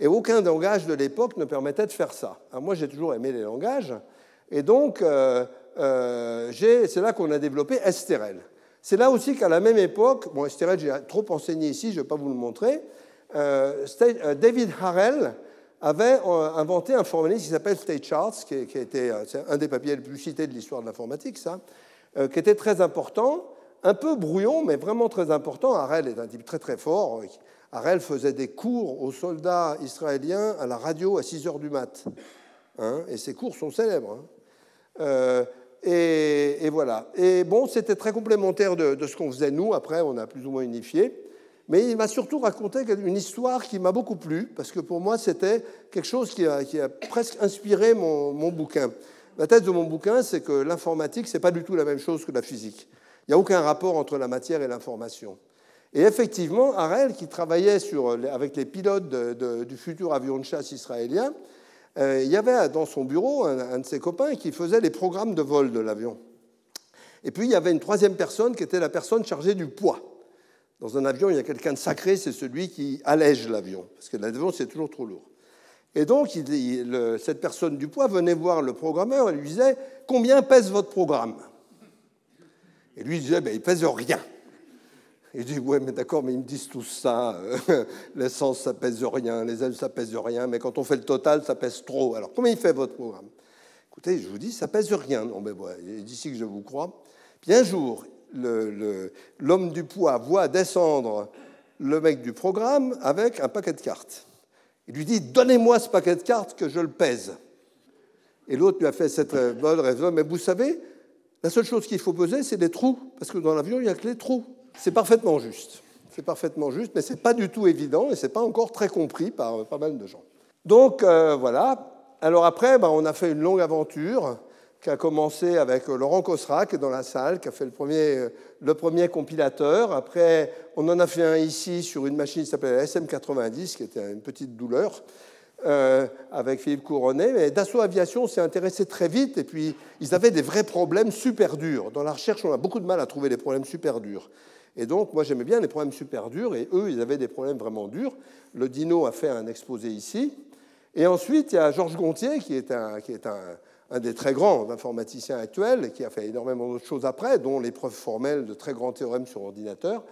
Et aucun langage de l'époque ne permettait de faire ça. moi, j'ai toujours aimé les langages, et donc euh, euh, c'est là qu'on a développé STRL. C'est là aussi qu'à la même époque, bon, Estérel, j'ai trop enseigné ici, je ne vais pas vous le montrer, David Harrell avait euh, inventé un formalisme qui s'appelle State Charts, qui, était un des papiers les plus cités de l'histoire de l'informatique, ça, qui était très important, un peu brouillon, mais vraiment très important. Harrell est un type très très fort. Harrell faisait des cours aux soldats israéliens à la radio à 6 heures du mat. Hein, et ces cours sont célèbres. Hein. Et, voilà. Et bon, c'était très complémentaire de, ce qu'on faisait nous. Après, on a plus ou moins unifié. Mais il m'a surtout raconté une histoire qui m'a beaucoup plu, parce que pour moi, c'était quelque chose qui a, presque inspiré mon, bouquin. La thèse de mon bouquin, c'est que l'informatique, ce n'est pas du tout la même chose que la physique. Il n'y a aucun rapport entre la matière et l'information. Et effectivement, Harel, qui travaillait avec les pilotes du futur avion de chasse israélien, euh, il y avait dans son bureau un, de ses copains qui faisait les programmes de vol de l'avion. Et puis il y avait une troisième personne qui était la personne chargée du poids. Dans un avion, il y a quelqu'un de sacré, c'est celui qui allège l'avion, parce que l'avion, c'est toujours trop lourd. Et donc, cette personne du poids venait voir le programmeur et lui disait Combien pèse votre programme? Et lui disait ben, Il pèse rien. Il dit, ouais, mais d'accord, mais ils me disent tout ça. *laughs* L'essence, ça pèse rien, les ailes, ça pèse rien, mais quand on fait le total, ça pèse trop. Alors, comment il fait votre programme? Écoutez, je vous dis, ça pèse rien. Non, mais d'ici que je vous crois. Puis un jour, l'homme du poids voit descendre le mec du programme avec un paquet de cartes. Il lui dit Donnez-moi ce paquet de cartes que je le pèse. Et l'autre lui a fait cette euh, bonne raison Mais vous savez, la seule chose qu'il faut peser, c'est les trous, parce que dans l'avion, il n'y a que les trous. C'est parfaitement juste. C'est parfaitement juste, mais ce n'est pas du tout évident et ce n'est pas encore très compris par euh, pas mal de gens. Donc euh, voilà. Alors après, ben, on a fait une longue aventure qui a commencé avec Laurent Cosra, qui est dans la salle, qui a fait le premier, le premier compilateur. Après, on en a fait un ici sur une machine qui s'appelait SM90, qui était une petite douleur, euh, avec Philippe Couronnet. Mais Dassault Aviation s'est intéressé très vite, et puis ils avaient des vrais problèmes super durs. Dans la recherche, on a beaucoup de mal à trouver des problèmes super durs. Et donc, moi, j'aimais bien les problèmes super durs, et eux, ils avaient des problèmes vraiment durs. Le Dino a fait un exposé ici. Et ensuite, il y a Georges Gontier, qui est un, qui est un un des très grands informaticiens actuels, qui a fait énormément d'autres choses après, dont l'épreuve formelle de très grands théorèmes sur ordinateur,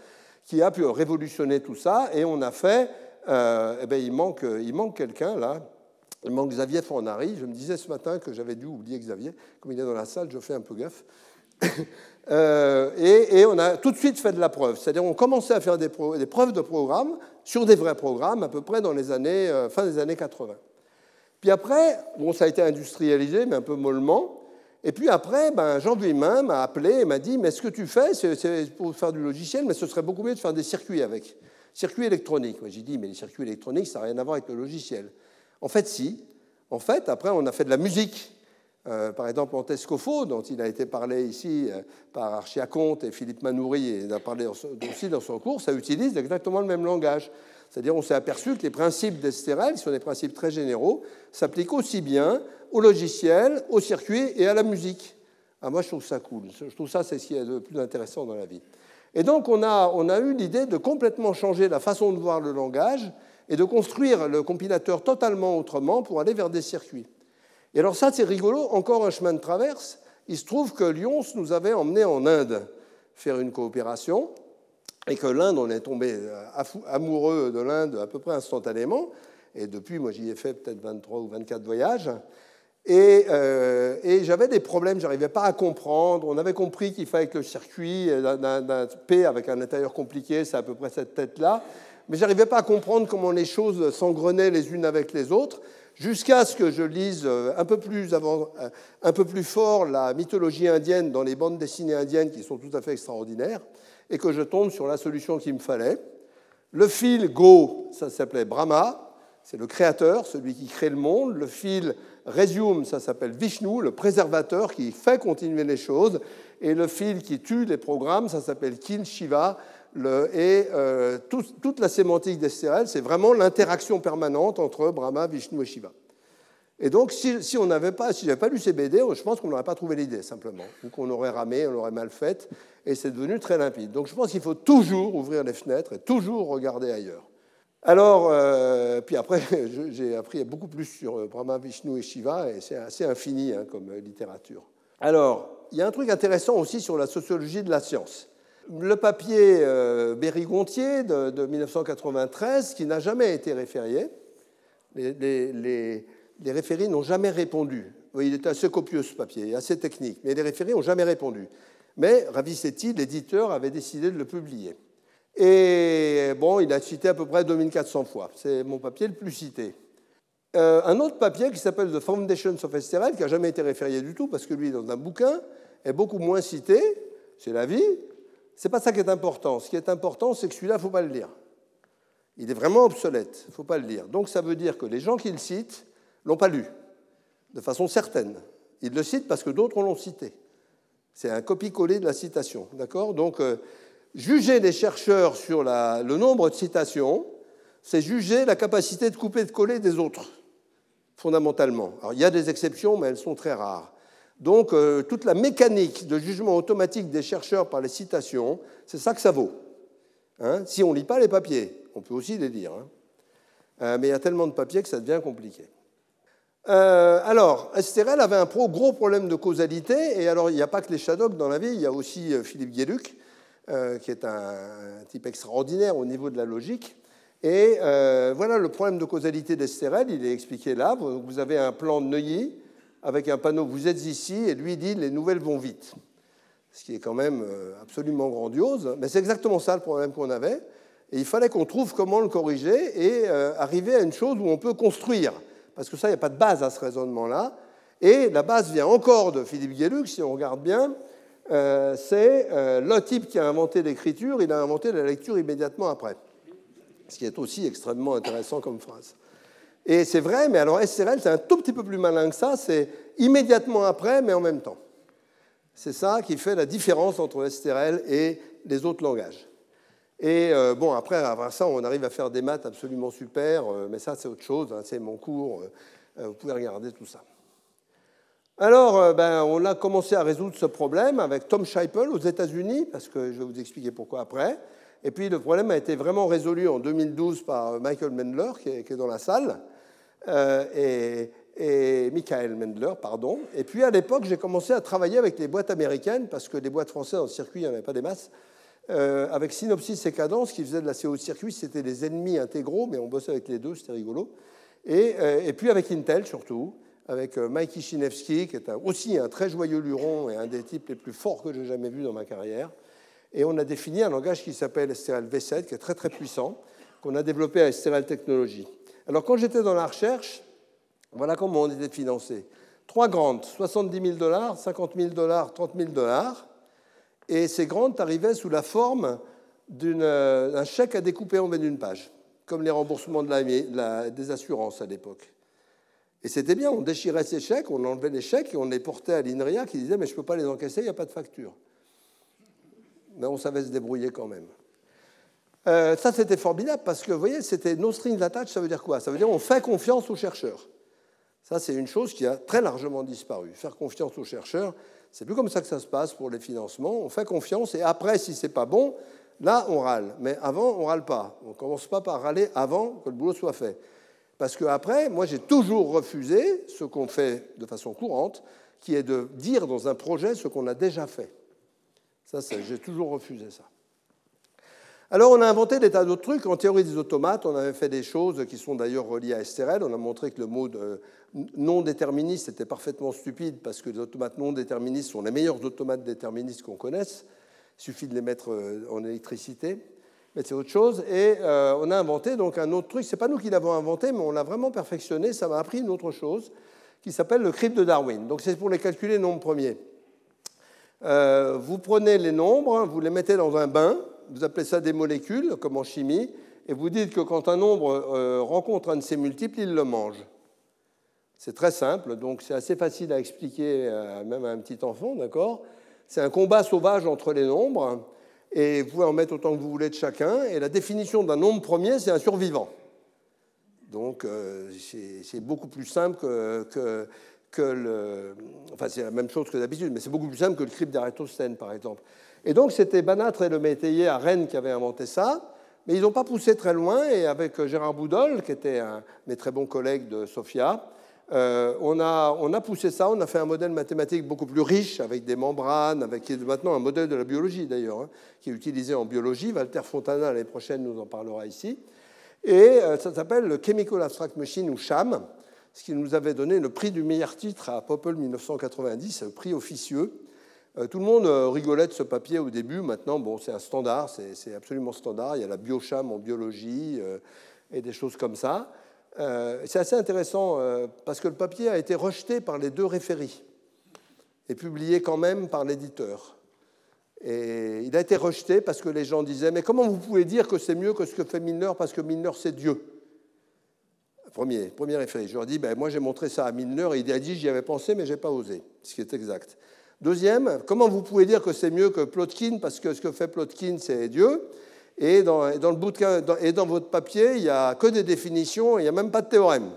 qui a pu révolutionner tout ça. Et on a fait, euh, eh bien, il manque, il manque quelqu'un là, il manque Xavier Fornari. Je me disais ce matin que j'avais dû oublier Xavier. Comme il est dans la salle, je fais un peu gaffe. *laughs* Euh, et, on a tout de suite fait de la preuve. C'est-à-dire on commençait à faire des, preuves de programmes sur des vrais programmes à peu près dans les années, euh, fin des années 80. Puis après, bon, ça a été industrialisé, mais un peu mollement. Et puis après, ben, Jean Duimin m'a appelé et m'a dit Mais ce que tu fais, c'est pour faire du logiciel, mais ce serait beaucoup mieux de faire des circuits avec. Circuits électroniques. J'ai dit Mais les circuits électroniques, ça n'a rien à voir avec le logiciel. En fait, si. En fait, après, on a fait de la musique. Euh, par exemple, Montescofo, dont il a été parlé ici euh, par Archiaconte et Philippe Manoury, et il a parlé aussi dans son cours, ça utilise exactement le même langage. C'est-à-dire on s'est aperçu que les principes d'Esterel, qui sont des principes très généraux, s'appliquent aussi bien au logiciel, au circuit et à la musique. Ah, moi, je trouve ça cool. Je trouve ça, c'est ce qui est le plus intéressant dans la vie. Et donc, on a, eu l'idée de complètement changer la façon de voir le langage et de construire le compilateur totalement autrement pour aller vers des circuits. Et alors ça, c'est rigolo, encore un chemin de traverse. Il se trouve que Lyons nous avait emmené en Inde faire une coopération et que l'Inde, on est tombé euh, amoureux de l'Inde à peu près instantanément. Et depuis, moi, j'y ai fait peut-être 23 ou 24 voyages. Et, euh, et j'avais des problèmes, je n'arrivais pas à comprendre. On avait compris qu'il fallait que le circuit d'un P avec un intérieur compliqué, c'est à peu près cette tête-là. Mais je n'arrivais pas à comprendre comment les choses s'engrenaient les unes avec les autres, jusqu'à ce que je lise euh, un peu plus fort la mythologie indienne dans les bandes dessinées indiennes qui sont tout à fait extraordinaires et que je tombe sur la solution qu'il me fallait. Le fil Go, ça s'appelait Brahma, c'est le créateur, celui qui crée le monde. Le fil Resume, ça s'appelle Vishnu, le préservateur qui fait continuer les choses. Et le fil qui tue les programmes, ça s'appelle Kill Shiva. Et euh, toute la sémantique d'Estérel, c'est vraiment l'interaction permanente entre Brahma, Vishnu et Shiva. Et donc, si, on n'avait pas, si j'avais pas lu ces BD, je pense qu'on n'aurait pas trouvé l'idée simplement, ou qu'on aurait ramé, on l'aurait mal faite, et c'est devenu très limpide. Donc, je pense qu'il faut toujours ouvrir les fenêtres et toujours regarder ailleurs. Alors, euh, puis après, *laughs* j'ai appris beaucoup plus sur euh, Brahma, Vishnu et Shiva, et c'est assez infini hein, comme littérature. Alors, il y a un truc intéressant aussi sur la sociologie de la science. Le papier euh, Berry-Gontier de, 1993, qui n'a jamais été les les référés n'ont jamais répondu. il est assez copieux ce papier, assez technique, mais les référés n'ont jamais répondu. Mais Ravicetti, l'éditeur, avait décidé de le publier. Et bon, il a cité à peu près 2400 fois. C'est mon papier le plus cité. Euh, un autre papier qui s'appelle The Foundations of Esterel, qui n'a jamais été référé du tout, parce que lui, dans un bouquin, est beaucoup moins cité. C'est la vie. C'est pas ça qui est important. Ce qui est important, c'est que celui-là, il ne faut pas le lire. Il est vraiment obsolète. Il ne faut pas le lire. Donc ça veut dire que les gens qui le citent, l'ont pas lu, de façon certaine. Ils le citent parce que d'autres l'ont cité. C'est un copie-coller de la citation. D'accord? Donc, euh, juger les chercheurs sur le nombre de citations, c'est juger la capacité de couper et de coller des autres, fondamentalement. Alors, il y a des exceptions, mais elles sont très rares. Donc, euh, toute la mécanique de jugement automatique des chercheurs par les citations, c'est ça que ça vaut. Hein? Si on ne lit pas les papiers, on peut aussi les lire. Hein euh, mais il y a tellement de papiers que ça devient compliqué. Euh, alors, Esterel avait un gros problème de causalité, et alors il n'y a pas que les Shadocks dans la vie, il y a aussi euh, Philippe Guéluc, euh, qui est un, type extraordinaire au niveau de la logique. Et voilà le problème de causalité d'Esterel, il est expliqué là. Vous avez un plan de Neuilly avec un panneau, vous êtes ici, et lui dit les nouvelles vont vite. Ce qui est quand même absolument grandiose, mais c'est exactement ça le problème qu'on avait. Et il fallait qu'on trouve comment le corriger et arriver à une chose où on peut construire. Parce que ça, il n'y a pas de base à ce raisonnement-là. Et la base vient encore de Philippe Guéluc, si on regarde bien. Euh, c'est euh, le type qui a inventé l'écriture, il a inventé la lecture immédiatement après. Ce qui est aussi extrêmement intéressant comme phrase. Et c'est vrai, mais alors SRL, c'est un tout petit peu plus malin que ça, c'est immédiatement après, mais en même temps. C'est ça qui fait la différence entre STRL et les autres langages. Et euh, bon, après, après ça, on arrive à faire des maths absolument super, euh, mais ça, c'est autre chose, hein, c'est mon cours, euh, vous pouvez regarder tout ça. Alors, ben, on a commencé à résoudre ce problème avec Tom Scheipel aux États-Unis, parce que je vais vous expliquer pourquoi après. Et puis, le problème a été vraiment résolu en 2012 par Michael Mendler, qui est, dans la salle, et, Michael Mendler, pardon. Et puis, à l'époque, j'ai commencé à travailler avec les boîtes américaines, parce que les boîtes françaises dans le circuit, il n'y avait pas des masses. Euh, avec Synopsis et Cadence, qui faisait de la CO circuit, c'était des ennemis intégraux, mais on bossait avec les deux, c'était rigolo. Et, euh, puis avec Intel surtout, avec euh, Chinevsky, qui est aussi un très joyeux luron et un des types les plus forts que j'ai jamais vus dans ma carrière. Et on a défini un langage qui s'appelle STRL V7, qui est très très puissant, qu'on a développé à STRL Technologies. Alors quand j'étais dans la recherche, voilà comment on était financé. Trois grandes, 70 000 dollars, 50 000 dollars, 30 000 dollars. Et ces grandes arrivaient sous la forme euh, d'un chèque à découper en bas d'une page, comme les remboursements de des assurances à l'époque. Et c'était bien, on déchirait ces chèques, on enlevait les chèques et on les portait à l'INRIA qui disait Mais je ne peux pas les encaisser, il n'y a pas de facture. Mais on savait se débrouiller quand même. Euh, ça, c'était formidable parce que, vous voyez, c'était no strings attached, ça veut dire quoi? Ça veut dire on fait confiance aux chercheurs. Ça, c'est une chose qui a très largement disparu. Faire confiance aux chercheurs, c'est plus comme ça que ça se passe pour les financements. On fait confiance et après, si c'est pas bon, là, on râle. Mais avant, on râle pas. On commence pas par râler avant que le boulot soit fait. Parce que après, moi, j'ai toujours refusé ce qu'on fait de façon courante, qui est de dire dans un projet ce qu'on a déjà fait. Ça, j'ai toujours refusé ça. Alors, on a inventé des tas d'autres trucs. En théorie des automates, on avait fait des choses qui sont d'ailleurs reliées à STRL. On a montré que le mot non déterministe était parfaitement stupide parce que les automates non déterministes sont les meilleurs automates déterministes qu'on connaisse. Il suffit de les mettre euh, en électricité. Mais c'est autre chose. Et euh, on a inventé donc un autre truc. Ce n'est pas nous qui l'avons inventé, mais on l'a vraiment perfectionné. Ça m'a appris une autre chose qui s'appelle le crypte de Darwin. Donc, c'est pour les calculer nombres premiers. Euh, vous prenez les nombres, vous les mettez dans un bain vous appelez ça des molécules, comme en chimie, et vous dites que quand un nombre euh, rencontre un de ses multiples, il le mange. C'est très simple, donc c'est assez facile à expliquer même à un petit enfant, d'accord? C'est un combat sauvage entre les nombres, et vous pouvez en mettre autant que vous voulez de chacun, et la définition d'un nombre premier, c'est un survivant. Donc euh, c'est beaucoup plus simple que, que, le... Enfin, c'est la même chose que d'habitude, mais c'est beaucoup plus simple que le crypte d'Eratosthène, par exemple. Et donc, c'était Banatre et le métayer à Rennes qui avaient inventé ça, mais ils n'ont pas poussé très loin, et avec euh, Gérard Boudol, qui était un de mes très bons collègues de Sofia, euh, on, a, on, a, poussé ça, on a fait un modèle mathématique beaucoup plus riche, avec des membranes, avec, qui est maintenant un modèle de la biologie d'ailleurs, hein, qui est utilisé en biologie. Walter Fontana, l'année prochaine, nous en parlera ici. Et euh, ça s'appelle le Chemical Abstract Machine, ou CHAM, ce qui nous avait donné le prix du meilleur titre à Popple 1990, le prix officieux. Euh, tout le monde euh, rigolait de ce papier au début. Maintenant, bon, c'est un standard, c'est absolument standard. Il y a la biocham en biologie euh, et des choses comme ça. c'est assez intéressant parce que le papier a été rejeté par les deux référies et publié quand même par l'éditeur. Et il a été rejeté parce que les gens disaient Mais comment vous pouvez dire que c'est mieux que ce que fait Milner parce que Milner c'est Dieu? Premier, premier référé. Je leur dit ben, Moi j'ai montré ça à Milner et il a dit J'y avais pensé mais je n'ai pas osé, ce qui est exact. Deuxième, comment vous pouvez dire que c'est mieux que Plotkin parce que ce que fait Plotkin, c'est Dieu et dans, le bout et dans votre papier, il n'y a que des définitions, il n'y a même pas de théorème.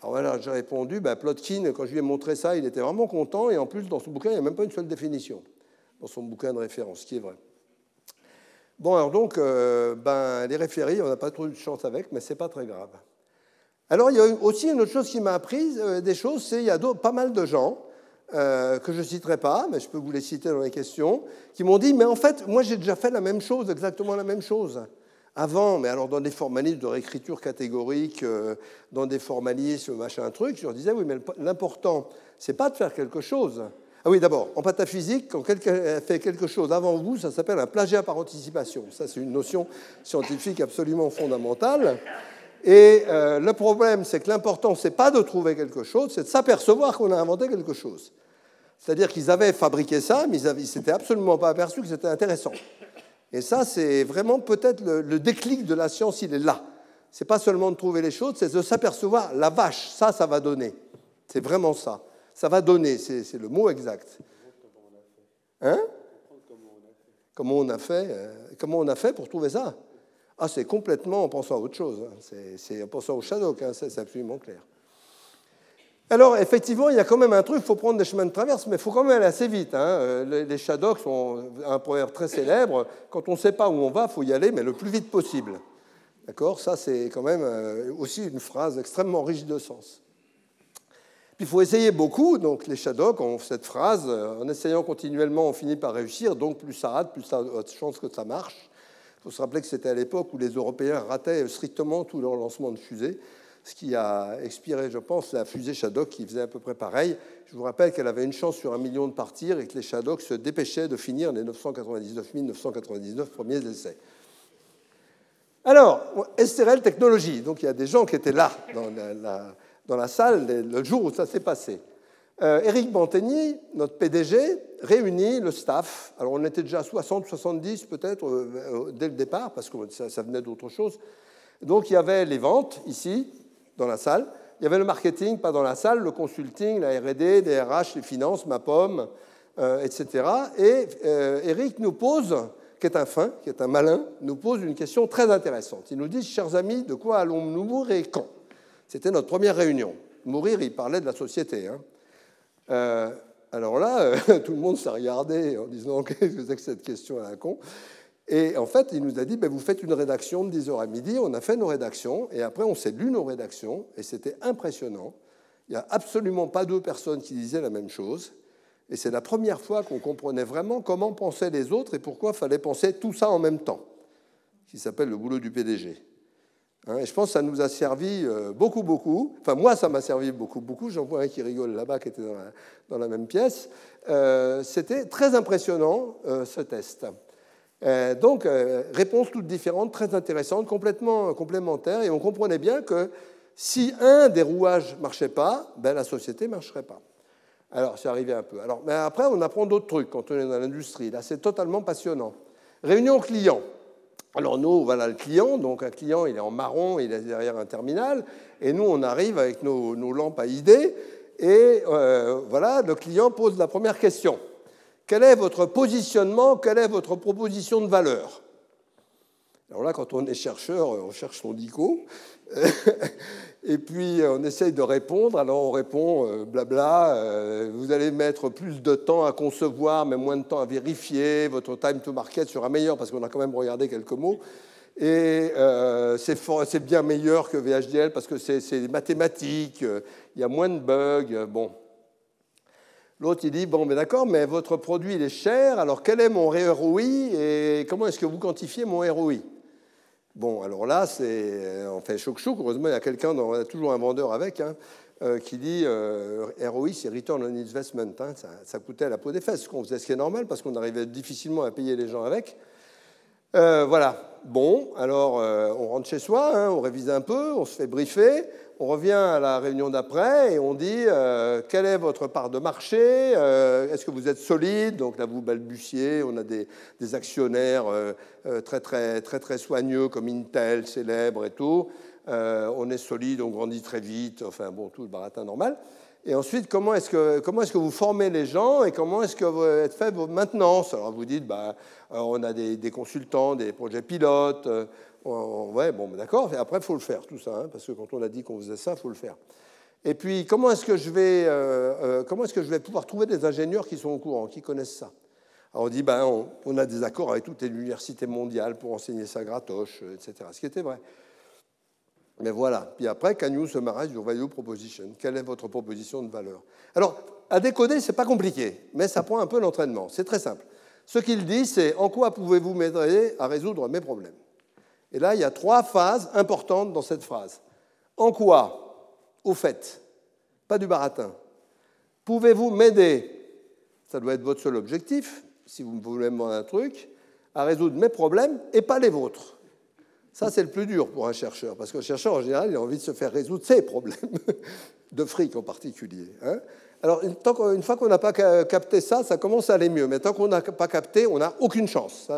Alors voilà, j'ai répondu, ben, Plotkin, quand je lui ai montré ça, il était vraiment content, et en plus, dans son bouquin, il n'y a même pas une seule définition, dans son bouquin de référence, ce qui est vrai. Bon, alors donc, euh, ben, les référies, on n'a pas trop de chance avec, mais ce n'est pas très grave. Alors, il y a aussi une autre chose qui m'a appris euh, des choses, c'est qu'il y a pas mal de gens euh, que je ne citerai pas, mais je peux vous les citer dans les questions, qui m'ont dit, mais en fait, moi j'ai déjà fait la même chose, exactement la même chose. Avant, mais alors dans des formalismes de réécriture catégorique, euh, dans des formalismes, machin truc, je leur disais, oui, mais l'important, c'est pas de faire quelque chose. Ah oui, d'abord, en pataphysique, quand quelqu'un fait quelque chose avant vous, ça s'appelle un plagiat par anticipation. Ça, c'est une notion scientifique absolument fondamentale. Et euh, le problème, c'est que l'important, c'est pas de trouver quelque chose, c'est de s'apercevoir qu'on a inventé quelque chose. C'est-à-dire qu'ils avaient fabriqué ça, mais ils ne s'étaient absolument pas aperçus que c'était intéressant. Et ça, c'est vraiment peut-être le, déclic de la science, il est là. C'est pas seulement de trouver les choses, c'est de s'apercevoir, la vache, ça, ça va donner. C'est vraiment ça ça va donner, c'est le mot exact. Hein? Comment on a fait euh, Comment on a fait pour trouver ça? Ah, c'est complètement en pensant à autre chose. Hein. C'est en pensant au shadow, hein, c'est absolument clair. Alors, effectivement, il y a quand même un truc, il faut prendre des chemins de traverse, mais il faut quand même aller assez vite. Hein. Euh, les, shadows sont un proverbe très célèbre. Quand on ne sait pas où on va, il faut y aller, mais le plus vite possible. D'accord? Ça, c'est quand même euh, aussi une phrase extrêmement riche de sens il faut essayer beaucoup. Donc les Shadocks ont cette phrase euh, en essayant continuellement, on finit par réussir. Donc plus ça rate, plus ça a de chance que ça marche. Faut se rappeler que c'était à l'époque où les Européens rataient strictement tout leur lancement de fusée, ce qui a expiré, je pense, la fusée Shadok qui faisait à peu près pareil. Je vous rappelle qu'elle avait une chance sur un million de partir et que les Shadocks se dépêchaient de finir les 999 999 premiers essais. Alors, SRL Technologies, donc il y a des gens qui étaient là dans la dans la salle le jour où ça s'est passé. Euh, Éric Bantegny, notre PDG, réunit le staff. Alors on était déjà 60, 70 peut-être euh, euh, dès le départ, parce que ça, venait d'autre chose. Donc il y avait les ventes ici, dans la salle. Il y avait le marketing, pas dans la salle, le consulting, la RD, les RH, les finances, ma pomme, etc. Et Eric nous pose, qui est un fin, qui est un malin, nous pose une question très intéressante. Il nous dit, chers amis, de quoi allons-nous mourir et quand? C'était notre première réunion. Mourir, il parlait de la société. Hein. Euh, alors là, euh, *laughs* tout le monde s'est regardé en disant *laughs* Qu'est-ce que c'est que cette question à la con? Et en fait, il nous a dit ben, Vous faites une rédaction de 10h à midi. On a fait nos rédactions. Et après, on s'est lu nos rédactions. Et c'était impressionnant. Il n'y a absolument pas deux personnes qui disaient la même chose. Et c'est la première fois qu'on comprenait vraiment comment pensaient les autres et pourquoi il fallait penser tout ça en même temps, qui s'appelle le boulot du PDG. Hein, et je pense que ça nous a servi euh, beaucoup, beaucoup. Enfin, moi, ça m'a servi beaucoup, beaucoup. J'en vois un qui rigole là-bas, qui était dans la, même pièce. Euh, c'était très impressionnant, euh, ce test. donc, réponses toutes différentes, très intéressantes, complètement complémentaires. Et on comprenait bien que si un des rouages ne marchait pas, ben, la société ne marcherait pas. Alors, c'est arrivé un peu. Alors, mais après, on apprend d'autres trucs quand on est dans l'industrie. Là, c'est totalement passionnant. Réunion client. Alors nous, voilà le client, donc un client, il est en marron, il est derrière un terminal, et nous, on arrive avec nos, lampes à idées, et euh, voilà, le client pose la première question. Quel est votre positionnement, quelle est votre proposition de valeur? Alors là, quand on est chercheur, on cherche son dico, *laughs* Et puis on essaye de répondre, alors on répond euh, blabla, euh, vous allez mettre plus de temps à concevoir, mais moins de temps à vérifier, votre time to market sera meilleur parce qu'on a quand même regardé quelques mots. Et euh, c'est bien meilleur que VHDL parce que c'est mathématique, il y a moins de bugs. Bon. L'autre, il dit, bon, mais d'accord, mais votre produit, il est cher, alors quel est mon ROI et comment est-ce que vous quantifiez mon ROI Bon, alors là, c'est euh, on fait choc-choc. Heureusement, il y a quelqu'un, on a toujours un vendeur avec, hein, euh, qui dit euh, ROI, c'est Return on Investment. Hein, ça, coûtait à la peau des fesses, ce qu'on faisait, ce qui est normal, parce qu'on arrivait difficilement à payer les gens avec. voilà. Bon, alors on rentre chez soi, hein, on révise un peu, on se fait briefer on revient à la réunion d'après et on dit euh, quelle est votre part de marché euh, Est-ce que vous êtes solide? Donc là, vous balbutiez. On a des, actionnaires euh, très, très, très, très soigneux comme Intel, célèbre et tout. on est solide, on grandit très vite. Enfin, bon, tout le baratin normal. Et ensuite, comment est-ce que, est que vous formez les gens et comment est-ce que vous êtes fait votre maintenance Alors, vous dites, bah, on a des, consultants, des projets pilotes, Ouais, bon, d'accord. Après, il faut le faire, tout ça, hein, parce que quand on a dit qu'on faisait ça, il faut le faire. Et puis, comment est-ce que je vais, euh, euh, comment est-ce que je vais pouvoir trouver des ingénieurs qui sont au courant, qui connaissent ça? Alors, on dit, ben, on, a des accords avec toutes les universités mondiales pour enseigner ça gratoche, euh, etc. Ce qui était vrai. Mais voilà. Puis après, can you summarize your value proposition? Quelle est votre proposition de valeur? Alors, à décoder, c'est pas compliqué, mais ça prend un peu l'entraînement. C'est très simple. Ce qu'il dit, c'est en quoi pouvez-vous m'aider à résoudre mes problèmes? Et là, il y a trois phases importantes dans cette phrase. En quoi Au fait. Pas du baratin. Pouvez-vous m'aider ça doit être votre seul objectif, si vous voulez me demander un truc, à résoudre mes problèmes et pas les vôtres. Ça, c'est le plus dur pour un chercheur, parce qu'un chercheur, en général, il a envie de se faire résoudre ses problèmes, *laughs* de fric en particulier. Hein. Alors, une fois qu'on n'a pas capté ça, ça commence à aller mieux. Mais tant qu'on n'a pas capté, on n'a aucune chance.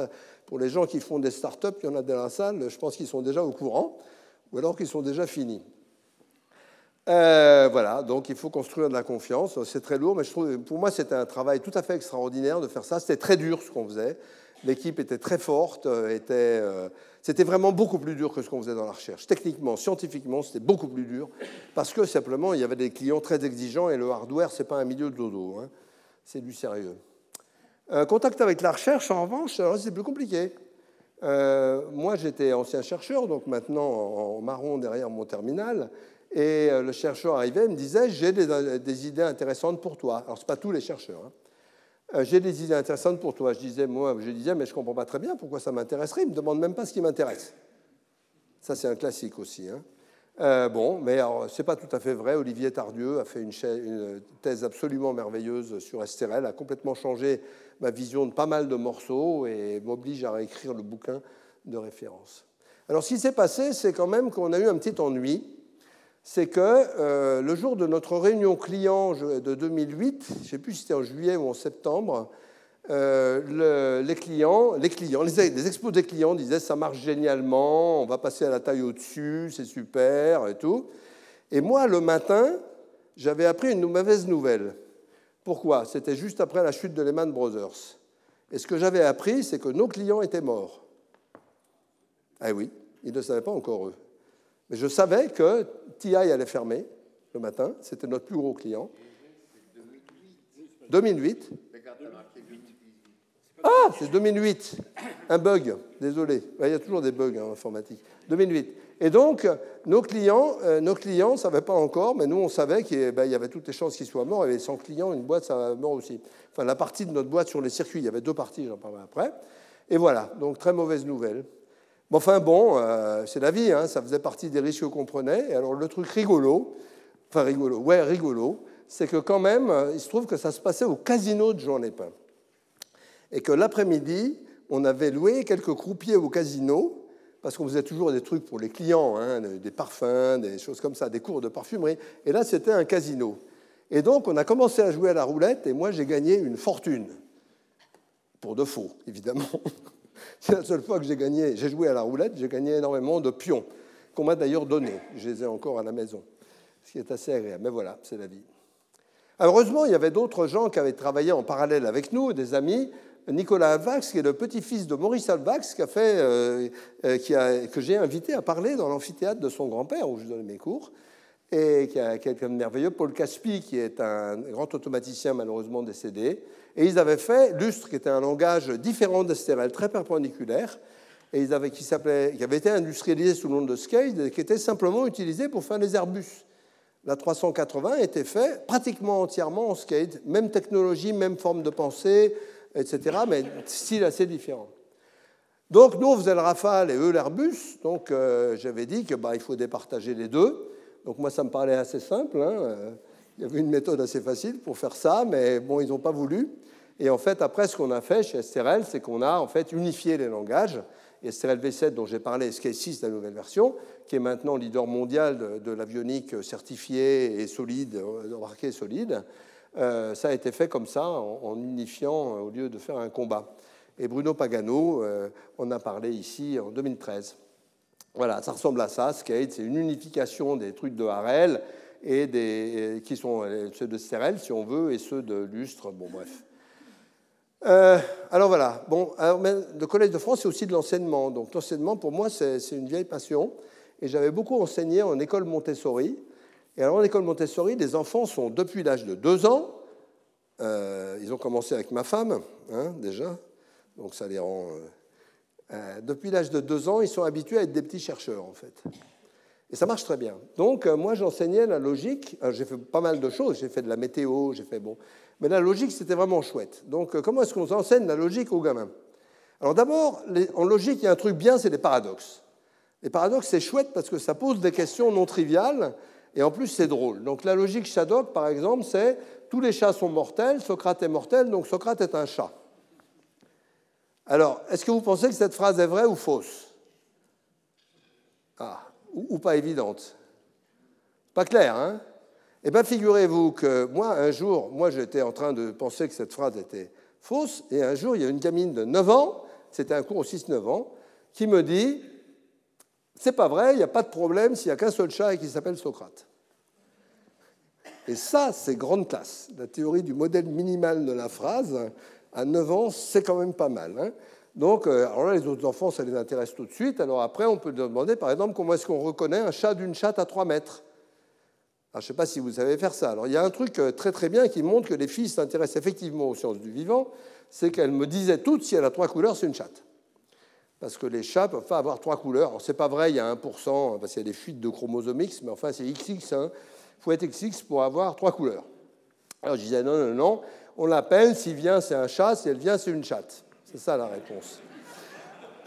Pour les gens qui font des startups, il y en a dans la salle, je pense qu'ils sont déjà au courant, ou alors qu'ils sont déjà finis. Euh, voilà, donc il faut construire de la confiance. C'est très lourd, mais pour moi, c'était un travail tout à fait extraordinaire de faire ça. C'était très dur ce qu'on faisait. L'équipe était très forte, euh, euh, c'était vraiment beaucoup plus dur que ce qu'on faisait dans la recherche. Techniquement, scientifiquement, c'était beaucoup plus dur parce que simplement, il y avait des clients très exigeants et le hardware, c'est pas un milieu de dodo, hein. c'est du sérieux. Contact avec la recherche, en revanche, c'est plus compliqué. moi, j'étais ancien chercheur, donc maintenant en marron derrière mon terminal. Et euh, le chercheur arrivait et me disait J'ai des, idées intéressantes pour toi. Alors, ce n'est pas tous les chercheurs. Hein. Euh, j'ai des idées intéressantes pour toi. Je disais, moi, je disais, mais je ne comprends pas très bien pourquoi ça m'intéresserait. Il ne me demande même pas ce qui m'intéresse. Ça, c'est un classique aussi. Hein. Euh, bon, mais ce n'est pas tout à fait vrai. Olivier Tardieu a fait une, thèse absolument merveilleuse sur STRL, a complètement changé ma vision de pas mal de morceaux et m'oblige à réécrire le bouquin de référence. Alors, ce qui s'est passé, c'est quand même qu'on a eu un petit ennui c'est que euh, le jour de notre réunion client de 2008, je ne sais plus si c'était en juillet ou en septembre, euh, les clients, les clients, les, expos des clients disaient ça marche génialement, on va passer à la taille au-dessus, c'est super et tout. Et moi, le matin, j'avais appris une mauvaise nouvelle. Pourquoi? C'était juste après la chute de Lehman Brothers. Et ce que j'avais appris, c'est que nos clients étaient morts. Ah oui, ils ne savaient pas encore eux. Mais je savais que TI allait fermer le matin, c'était notre plus gros client. 2008. Ah, c'est 2008. Un bug, désolé. Il y a toujours des bugs en informatique. 2008. Et donc, nos clients euh, nos clients ne savaient pas encore, mais nous, on savait qu'il ben, y avait toutes les chances qu'ils soient morts. Et 100 clients, une boîte, ça va mort aussi. Enfin, la partie de notre boîte sur les circuits, il y avait deux parties, j'en parlerai après. Et voilà, donc très mauvaise nouvelle enfin bon, euh, c'est la vie, hein, ça faisait partie des risques qu'on prenait. Et alors le truc rigolo, enfin rigolo, ouais, rigolo, c'est que quand même, euh, il se trouve que ça se passait au casino de Jean Lépin. Et que l'après-midi, on avait loué quelques croupiers au casino, parce qu'on faisait toujours des trucs pour les clients, hein, des parfums, des choses comme ça, des cours de parfumerie. Et là, c'était un casino. Et donc, on a commencé à jouer à la roulette, et moi, j'ai gagné une fortune. Pour de faux, évidemment. *laughs* C'est la seule fois que j'ai gagné. J'ai joué à la roulette, j'ai gagné énormément de pions, qu'on m'a d'ailleurs donnés. Je les ai encore à la maison, ce qui est assez agréable. Mais voilà, c'est la vie. Heureusement, il y avait d'autres gens qui avaient travaillé en parallèle avec nous, des amis. Nicolas Alvax, qui est le petit-fils de Maurice Alvax, qui a fait, euh, euh, qui a, que j'ai invité à parler dans l'amphithéâtre de son grand-père, où je donnais mes cours, et qui a quelqu'un de merveilleux, Paul Caspi, qui est un grand automaticien malheureusement décédé, et ils avaient fait Lustre, qui était un langage différent d'Estérel, très perpendiculaire, et ils avaient, qui, qui avait été industrialisé sous le nom de et qui était simplement utilisé pour faire les Airbus. La 380 était fait pratiquement entièrement en skate, même technologie, même forme de pensée, etc., mais style assez différent. Donc nous, on faisait le Rafale et eux l'Airbus, donc euh, j'avais dit qu'il bah, faut départager les deux. Donc moi, ça me parlait assez simple. Hein. Il y avait une méthode assez facile pour faire ça, mais bon, ils n'ont pas voulu. Et en fait, après, ce qu'on a fait chez STRL, c'est qu'on a en fait unifié les langages. Et STRL V7, dont j'ai parlé, SK6, la nouvelle version, qui est maintenant leader mondial de, l'avionique certifiée et solide, embarquée solide, euh, ça a été fait comme ça, en, unifiant au lieu de faire un combat. Et Bruno Pagano euh, en a parlé ici en 2013. Voilà, ça ressemble à ça. Skate, c'est une unification des trucs de Harel et des, qui sont euh, ceux de Sterel, si on veut, et ceux de Lustre. Bon, bref. Euh, alors voilà. Bon, le Collège de France, c'est aussi de l'enseignement. Donc l'enseignement, pour moi, c'est une vieille passion. Et j'avais beaucoup enseigné en école Montessori. Et alors en école Montessori, les enfants sont depuis l'âge de deux ans. Euh, ils ont commencé avec ma femme, hein, déjà. Donc ça les rend euh, depuis l'âge de deux ans, ils sont habitués à être des petits chercheurs, en fait. Et ça marche très bien. Donc, euh, moi, j'enseignais la logique. J'ai fait pas mal de choses. J'ai fait de la météo, j'ai fait bon. Mais la logique, c'était vraiment chouette. Donc, euh, comment est-ce qu'on enseigne la logique aux gamins? Alors, d'abord, en logique, il y a un truc bien, c'est les paradoxes. Les paradoxes, c'est chouette parce que ça pose des questions non triviales et en plus c'est drôle. Donc la logique Shadok, par exemple, c'est tous les chats sont mortels, Socrate est mortel, donc Socrate est un chat. Alors, est-ce que vous pensez que cette phrase est vraie ou fausse? Ah, ou, pas évidente Pas clair, hein? Eh bien, figurez-vous que moi, un jour, moi j'étais en train de penser que cette phrase était fausse, et un jour, il y a une gamine de 9 ans, c'était un cours au 6-9 ans, qui me dit C'est pas vrai, il n'y a pas de problème s'il n'y a qu'un seul chat et qui s'appelle Socrate. Et ça, c'est grande classe. La théorie du modèle minimal de la phrase, à 9 ans, c'est quand même pas mal. Hein. Donc, euh, alors là, les autres enfants, ça les intéresse tout de suite. Alors après, on peut demander, par exemple, comment est-ce qu'on reconnaît un chat d'une chatte à 3 mètres? Alors, je ne sais pas si vous savez faire ça. Alors, il y a un truc euh, très très bien qui montre que les filles s'intéressent effectivement aux sciences du vivant, c'est qu'elles me disaient toutes si elle a trois couleurs, c'est une chatte. Parce que les chats peuvent pas avoir trois couleurs. Alors, c'est pas vrai, il y a 1%, parce qu'il y a des fuites de chromosomes X, mais enfin, c'est XX. Hein faut être XX pour avoir trois couleurs. Alors je disais non, non, non, on l'appelle, s'il vient c'est un chat, si elle vient c'est une chatte. C'est ça la réponse.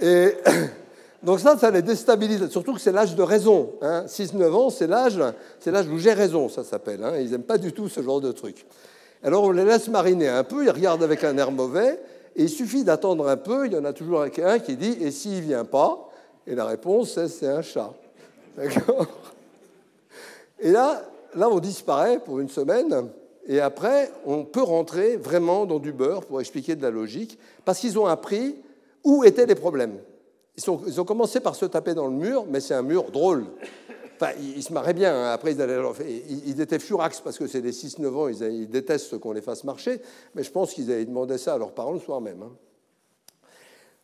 Et *coughs* donc ça, ça les déstabilise, surtout que c'est l'âge de raison. Hein. 6-9 ans, c'est l'âge, c'est l'âge où j'ai raison, ça s'appelle. Hein. Ils n'aiment pas du tout ce genre de truc. Alors on les laisse mariner un peu, ils regardent avec un air mauvais, il suffit d'attendre un peu, il y en a toujours un qui dit, et s'il ne vient pas Et la réponse, c'est c'est un chat. *laughs* D'accord? Et là, là, on disparaît pour une semaine, et après, on peut rentrer vraiment dans du beurre pour expliquer de la logique, parce qu'ils ont appris où étaient les problèmes. Ils, ont commencé par se taper dans le mur, mais c'est un mur drôle. Enfin, ils, se marraient bien. Hein. Après, ils, étaient furax parce que c'est des 6-9 ans, ils, détestent qu'on les fasse marcher, mais je pense qu'ils avaient demandé ça à leurs parents le soir même. Hein.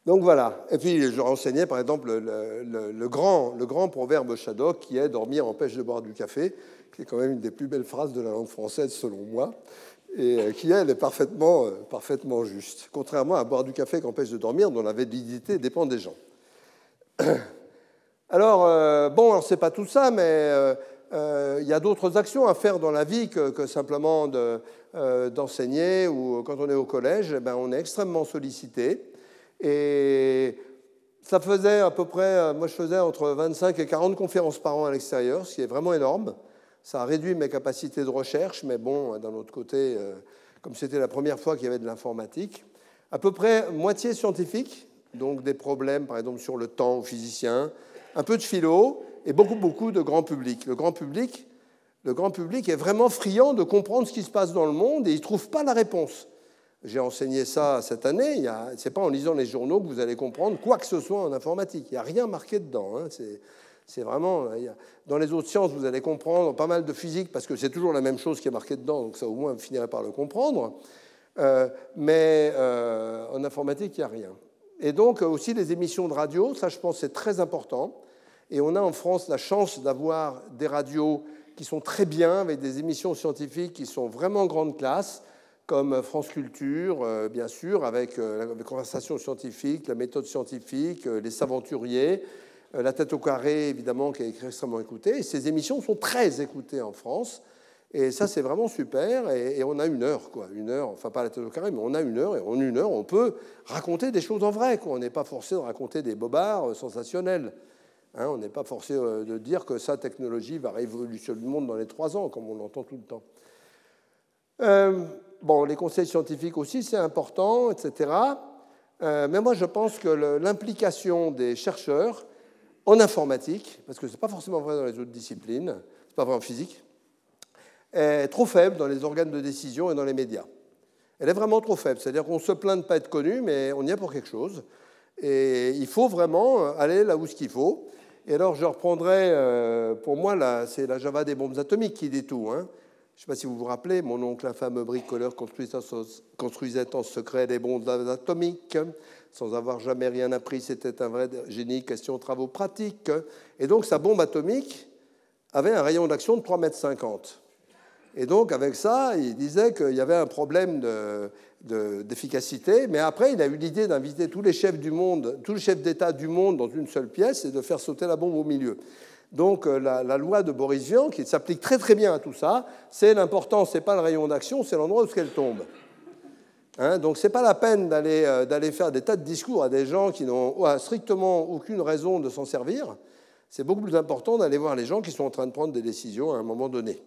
Donc voilà. Et puis je renseignais par exemple le, grand, proverbe Shadok qui est dormir empêche de boire du café qui est quand même une des plus belles phrases de la langue française selon moi, et euh, qui, elle, est parfaitement, euh, parfaitement juste, contrairement à boire du café qui empêche de dormir, dont la validité dépend des gens. Alors, euh, bon, alors c'est pas tout ça, mais il y a d'autres actions à faire dans la vie que, simplement d'enseigner, ou quand on est au collège, eh ben, on est extrêmement sollicité. Et ça faisait à peu près, moi je faisais entre 25 et 40 conférences par an à l'extérieur, ce qui est vraiment énorme. Ça a réduit mes capacités de recherche, mais bon, d'un autre côté, euh, comme c'était la première fois qu'il y avait de l'informatique, à peu près moitié scientifique, donc des problèmes, par exemple, sur le temps aux physiciens, un peu de philo et beaucoup, beaucoup de grand public. Le grand public, le grand public est vraiment friand de comprendre ce qui se passe dans le monde et il ne trouve pas la réponse. J'ai enseigné ça cette année. Ce n'est pas en lisant les journaux que vous allez comprendre quoi que ce soit en informatique. Il n'y a rien marqué dedans. Hein. C'est vraiment. Dans les autres sciences, vous allez comprendre pas mal de physique parce que c'est toujours la même chose qui est marquée dedans, donc ça au moins vous finirez par le comprendre. Euh, mais euh, en informatique, il n'y a rien. Et donc aussi les émissions de radio, ça je pense c'est très important. Et on a en France la chance d'avoir des radios qui sont très bien, avec des émissions scientifiques qui sont vraiment grande classe, comme France Culture, euh, bien sûr, avec la conversation scientifique, la méthode scientifique, les Saventuriers, euh, la tête au carré, évidemment, qui est extrêmement écoutée. Et ces émissions sont très écoutées en France. Et ça, c'est vraiment super. Et, on a une heure, quoi. Une heure, enfin pas la tête au carré, mais on a une heure. Et en une heure, on peut raconter des choses en vrai. Quoi. On n'est pas forcé de raconter des bobards euh, sensationnels. Hein, on n'est pas forcé euh, de dire que sa technologie va révolutionner le monde dans les trois ans, comme on l'entend tout le temps. bon, les conseils scientifiques aussi, c'est important, etc. mais moi, je pense que l'implication des chercheurs en informatique, parce que ce n'est pas forcément vrai dans les autres disciplines, ce n'est pas vrai en physique, est trop faible dans les organes de décision et dans les médias. Elle est vraiment trop faible, c'est-à-dire qu'on se plaint de ne pas être connu, mais on y est pour quelque chose. Et il faut vraiment aller là où ce qu'il faut. Et alors, je reprendrai, euh, pour moi, c'est la Java des bombes atomiques qui dit tout. Hein. Je ne sais pas si vous vous rappelez, mon oncle, un fameux bricoleur, construisait en secret des bombes atomiques sans avoir jamais rien appris, c'était un vrai génie, question travaux pratiques. Et donc sa bombe atomique avait un rayon d'action de 3,50 m. Et donc avec ça, il disait qu'il y avait un problème d'efficacité, mais après il a eu l'idée d'inviter tous les chefs du monde, tous les chefs d'État du monde dans une seule pièce et de faire sauter la bombe au milieu. Donc euh, la, loi de Boris Vian, qui s'applique très très bien à tout ça, c'est l'important, c'est pas le rayon d'action, c'est l'endroit où elle tombe. Hein, donc ce n'est pas la peine euh, d'aller faire des tas de discours à des gens qui n'ont strictement aucune raison de s'en servir. C'est beaucoup plus important d'aller voir les gens qui sont en train de prendre des décisions à un moment donné.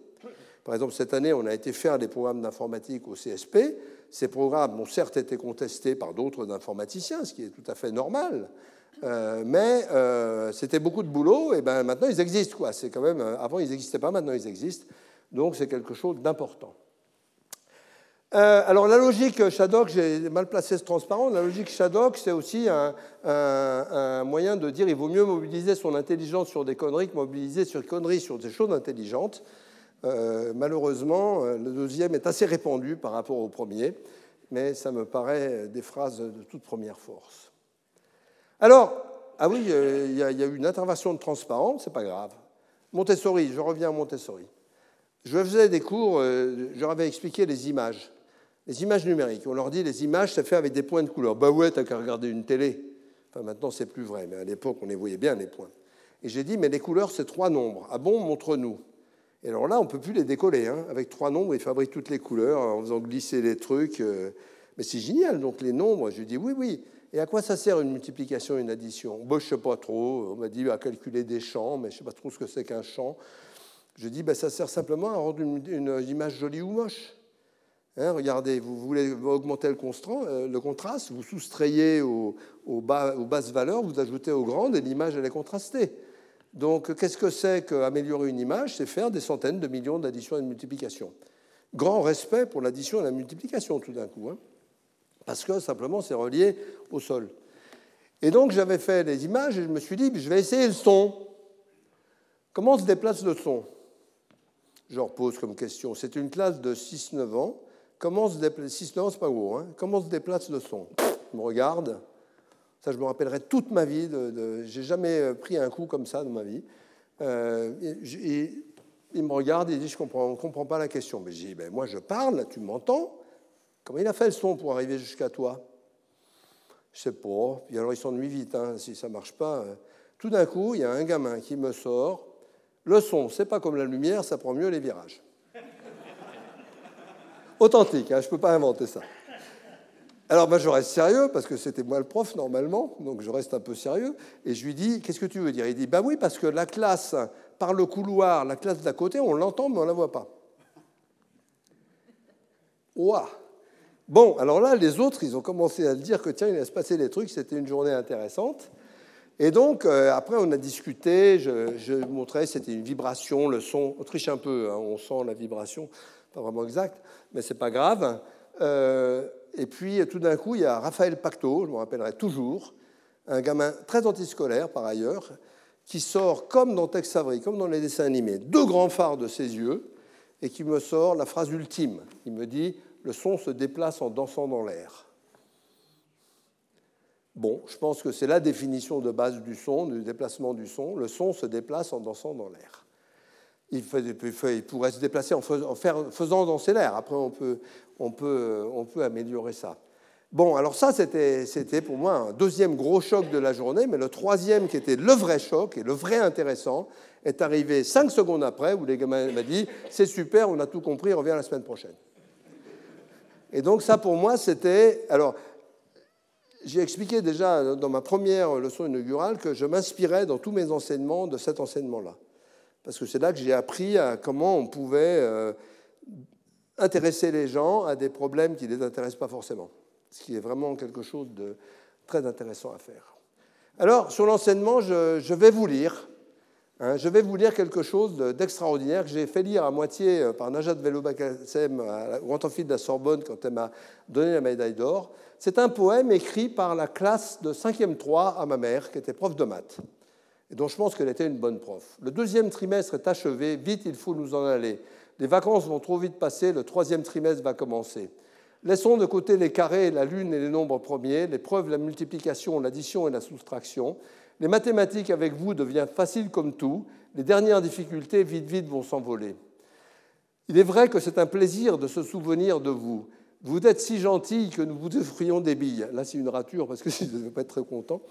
Par exemple, cette année, on a été faire des programmes d'informatique au CSP. Ces programmes ont certes été contestés par d'autres informaticiens, ce qui est tout à fait normal, euh, mais euh, c'était beaucoup de boulot, et ben maintenant ils existent. C'est quand même, euh, avant ils n'existaient pas, maintenant ils existent. Donc c'est quelque chose d'important. alors la logique Shadok, j'ai mal placé ce transparent, la logique Shadok, c'est aussi un, un, moyen de dire il vaut mieux mobiliser son intelligence sur des conneries que mobiliser sur conneries sur des choses intelligentes. Malheureusement, le deuxième est assez répandu par rapport au premier, mais ça me paraît des phrases de toute première force. Alors, ah oui, euh, il y, a eu une intervention de transparence, c'est pas grave. Montessori, je reviens à Montessori. Je faisais des cours, euh, je leur avais expliqué les images, les images numériques. On leur dit les images, ça fait avec des points de couleur. Bah ouais, t'as qu'à regarder une télé. Enfin, maintenant, c'est plus vrai, mais à l'époque, on les voyait bien, les points. Et j'ai dit, mais les couleurs, c'est trois nombres. Ah bon, montre-nous. Et alors là, on ne peut plus les décoller. Hein. Avec trois nombres, ils fabriquent toutes les couleurs en faisant glisser les trucs. Euh. Mais c'est génial. Donc les nombres, je dis, oui, oui. Et à quoi ça sert une multiplication une addition? Bon, Je ne sais pas trop. On m'a dit à calculer des champs, mais je ne sais pas trop ce que c'est qu'un champ. Je dis, ben, ça sert simplement à rendre une, image jolie ou moche. Hein, regardez, vous voulez augmenter le, euh, contraste, vous soustrayez aux, aux, basses valeurs, vous ajoutez aux grandes et l'image, elle est contrastée. Donc, qu'est-ce que c'est qu'améliorer une image? C'est faire des centaines de millions d'additions et de multiplications. Grand respect pour l'addition et la multiplication, tout d'un coup. Hein parce que simplement c'est relié au sol. Et donc j'avais fait les images et je me suis dit, je vais essayer le son. Comment se déplace le son? Je leur pose comme question. C'est une classe de 6-9 ans. Comment se déplace 6-9 ans, pas. Hein Comment se déplace le son? Ils me regardent. Ça, je me rappellerai toute ma vie. De, J'ai jamais pris un coup comme ça dans ma vie. Euh, il me regarde et il dit, je ne comprends pas la question. Mais je dis, ben, moi je parle, tu m'entends Comment il a fait le son pour arriver jusqu'à toi? Je sais pas. Puis alors il s'ennuie vite, hein, si ça marche pas. Euh. Tout d'un coup, il y a un gamin qui me sort. Le son, c'est pas comme la lumière, ça prend mieux les virages. Authentique, hein, je ne peux pas inventer ça. Alors je reste sérieux, parce que c'était moi le prof normalement, donc je reste un peu sérieux, et je lui dis, qu'est-ce que tu veux dire? Il dit, ben oui, parce que la classe, par le couloir, la classe d'à côté, on l'entend, mais on ne la voit pas. Ouah Bon, alors là, les autres, ils ont commencé à dire que tiens, il allait se passer des trucs, c'était une journée intéressante. Et donc, euh, après, on a discuté, je, je montrais, c'était une vibration, le son, on triche un peu, hein, on sent la vibration, pas vraiment exact, mais c'est pas grave. Euh, et puis, tout d'un coup, il y a Raphaël Pacto, je me rappellerai toujours, un gamin très antiscolaire par ailleurs, qui sort comme dans Tex Avery, comme dans les dessins animés, deux grands phares de ses yeux, et qui me sort la phrase ultime. Il me dit le son se déplace en dansant dans l'air. Bon, je pense que c'est la définition de base du son, du déplacement du son. Le son se déplace en dansant dans l'air. Il, pourrait se déplacer en faisant danser l'air. Après, on peut, améliorer ça. Bon, alors ça, c'était pour moi un deuxième gros choc de la journée, mais le troisième, qui était le vrai choc et le vrai intéressant, est arrivé cinq secondes après, où les gamins m'ont dit C'est super, on a tout compris, on revient la semaine prochaine. Et donc ça, pour moi, c'était... Alors, j'ai expliqué déjà dans ma première leçon inaugurale que je m'inspirais dans tous mes enseignements de cet enseignement-là. Parce que c'est là que j'ai appris à comment on pouvait euh, intéresser les gens à des problèmes qui ne les intéressent pas forcément. Ce qui est vraiment quelque chose de très intéressant à faire. Alors, sur l'enseignement, je, vais vous lire Hein, je vais vous lire quelque chose d'extraordinaire que j'ai fait lire à moitié euh, par Najat Vallaud-Belkacem au Amphi de la Sorbonne quand elle m'a donné la médaille d'or. C'est un poème écrit par la classe de 5e 3 à ma mère, qui était prof de maths, et dont je pense qu'elle était une bonne prof. Le deuxième trimestre est achevé, vite il faut nous en aller. Les vacances vont trop vite passer, le troisième trimestre va commencer. Laissons de côté les carrés, la lune et les nombres premiers, les preuves, la multiplication, l'addition et la soustraction. Les mathématiques avec vous deviennent faciles comme tout. Les dernières difficultés, vite, vite, vont s'envoler. Il est vrai que c'est un plaisir de se souvenir de vous. Vous êtes si gentil que nous vous offrions des billes. Là, c'est une rature parce que *laughs* je ne vais pas être très content.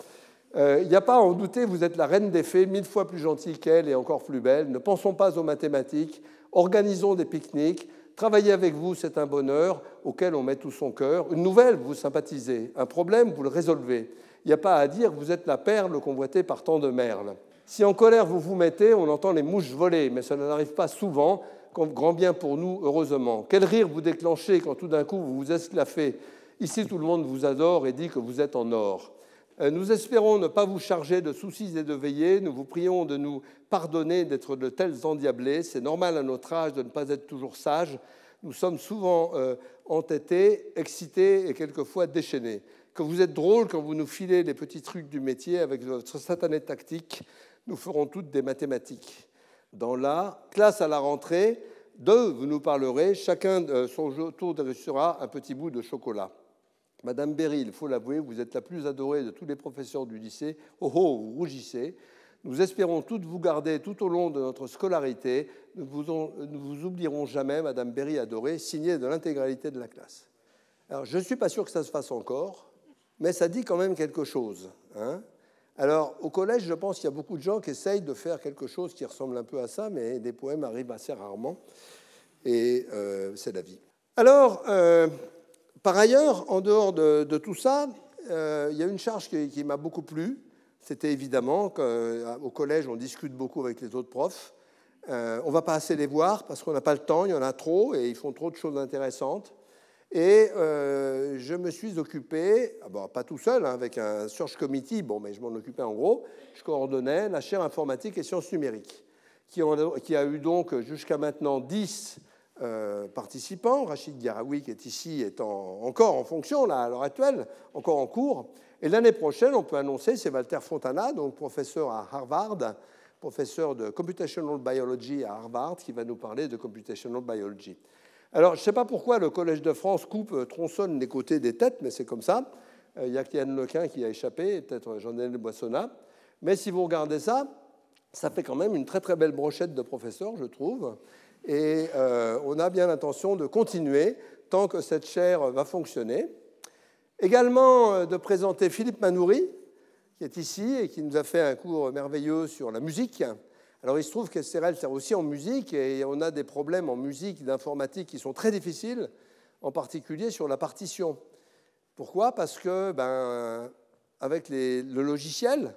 Euh, il n'y a pas à en douter, vous êtes la reine des fées, mille fois plus gentille qu'elle et encore plus belle. Ne pensons pas aux mathématiques, organisons des pique-niques. Travailler avec vous, c'est un bonheur auquel on met tout son cœur. Une nouvelle, vous sympathisez. Un problème, vous le résolvez. Il n'y a pas à dire, vous êtes la perle convoitée par tant de merles. Si en colère vous vous mettez, on entend les mouches voler, mais cela n'arrive pas souvent, grand bien pour nous, heureusement. Quel rire vous déclenchez quand tout d'un coup vous vous esclaffez. Ici, tout le monde vous adore et dit que vous êtes en or. Euh, nous espérons ne pas vous charger de soucis et de veillées. Nous vous prions de nous pardonner d'être de tels endiablés. C'est normal à notre âge de ne pas être toujours sages. Nous sommes souvent euh, entêtés, excités et quelquefois déchaînés. Que vous êtes drôles quand vous nous filez les petits trucs du métier avec votre satanée tactique. Nous ferons toutes des mathématiques. Dans la classe à la rentrée, deux, vous nous parlerez, chacun de son tour reçura un petit bout de chocolat. Madame Berry, il faut l'avouer, vous êtes la plus adorée de tous les professeurs du lycée. Oh oh, vous rougissez. Nous espérons toutes vous garder tout au long de notre scolarité. Nous ne vous, oublierons jamais, Madame Berry adorée, signée de l'intégralité de la classe. Alors, je ne suis pas sûr que ça se fasse encore, mais ça dit quand même quelque chose. Hein. Alors, au collège, je pense qu'il y a beaucoup de gens qui essayent de faire quelque chose qui ressemble un peu à ça, mais des poèmes arrivent assez rarement, et euh, c'est la vie. Alors, euh, par ailleurs, en dehors de, tout ça, euh, il y a une charge qui, m'a beaucoup plu. C'était évidemment qu'au euh, collège, on discute beaucoup avec les autres profs. Euh, on ne va pas assez les voir parce qu'on n'a pas le temps, il y en a trop et ils font trop de choses intéressantes. Et je me suis occupé, ah pas tout seul, hein, avec un search committee, bon, mais je m'en occupais en gros, je coordonnais la chaire informatique et sciences numériques, qui, qui a eu donc jusqu'à maintenant 10 euh, participants. Rachid Garaoui, qui est ici, est encore en fonction là, à l'heure actuelle, encore en cours. Et l'année prochaine, on peut annoncer, c'est Walter Fontana, donc professeur à Harvard, professeur de Computational Biology à Harvard, qui va nous parler de Computational Biology. Alors, je ne sais pas pourquoi le Collège de France coupe, euh, tronçonne les côtés des têtes, mais c'est comme ça. Euh, il y a Yann Lequin qui a échappé, peut-être Jean-Daniel Boissonnat. Mais si vous regardez ça, ça fait quand même une très très belle brochette de professeurs, je trouve. Et euh, on a bien l'intention de continuer tant que cette chaire va fonctionner. Également euh, de présenter Philippe Manoury, qui est ici et qui nous a fait un cours merveilleux sur la musique. Alors il se trouve qu'Estérel sert aussi en musique et on a des problèmes en musique, d'informatique qui sont très difficiles, en particulier sur la partition. Pourquoi? Parce que, ben, avec le logiciel,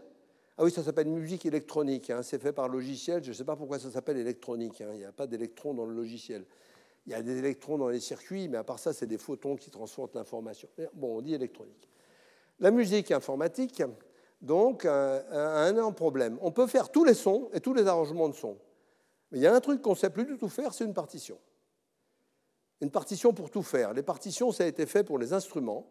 ah oui, ça s'appelle musique électronique. Hein. C'est fait par logiciel. Je ne sais pas pourquoi ça s'appelle électronique. Hein. Il n'y a pas d'électrons dans le logiciel. Il y a des électrons dans les circuits, mais à part ça, c'est des photons qui transforment l'information. Bon, on dit électronique. La musique informatique, donc, a un problème. On peut faire tous les sons et tous les arrangements de sons. Mais il y a un truc qu'on ne sait plus du tout faire, c'est une partition. Une partition pour tout faire. Les partitions, ça a été fait pour les instruments.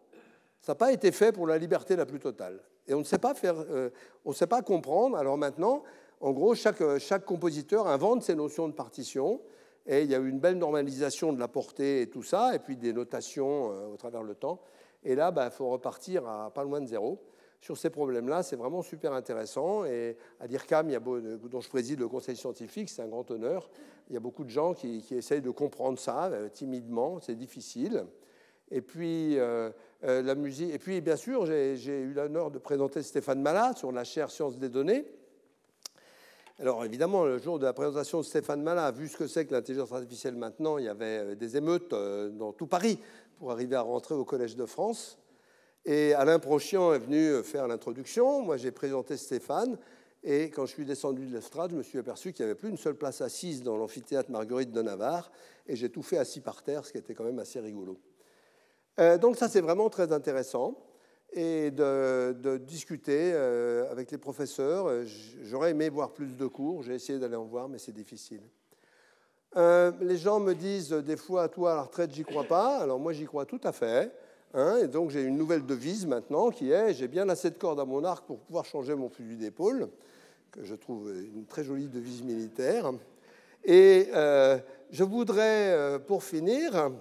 Ça n'a pas été fait pour la liberté la plus totale. Et on ne sait pas faire, euh, on sait pas comprendre. Alors maintenant, en gros, chaque, euh, compositeur invente ses notions de partition. Et il y a eu une belle normalisation de la portée et tout ça, et puis des notations euh, au travers le temps. Et là, il bah, faut repartir à pas loin de zéro. Sur ces problèmes-là, c'est vraiment super intéressant. Et à l'IRCAM, a dont je préside le conseil scientifique, c'est un grand honneur. Il y a beaucoup de gens qui, qui essayent de comprendre ça timidement, c'est difficile. Et puis, euh, la musique. Et puis, bien sûr, j'ai eu l'honneur de présenter Stéphane Malat sur la chaire Sciences des données. Alors, évidemment, le jour de la présentation de Stéphane Malat, vu ce que c'est que l'intelligence artificielle maintenant, il y avait euh, des émeutes euh, dans tout Paris pour arriver à rentrer au Collège de France. Et Alain Prochian est venu faire l'introduction. Moi, j'ai présenté Stéphane. Et quand je suis descendu de l'estrade, je me suis aperçu qu'il n'y avait plus une seule place assise dans l'amphithéâtre Marguerite de Navarre. Et j'ai tout fait assis par terre, ce qui était quand même assez rigolo. Euh, donc ça, c'est vraiment très intéressant. Et de, discuter euh, avec les professeurs. Euh, j'aurais aimé voir plus de cours. J'ai essayé d'aller en voir, mais c'est difficile. les gens me disent des fois, toi, à la retraite, j'y crois pas. Alors moi, j'y crois tout à fait. Hein. et donc j'ai une nouvelle devise maintenant qui est j'ai bien assez de cordes à mon arc pour pouvoir changer mon fusil d'épaule, que je trouve une très jolie devise militaire. Et je voudrais, pour finir,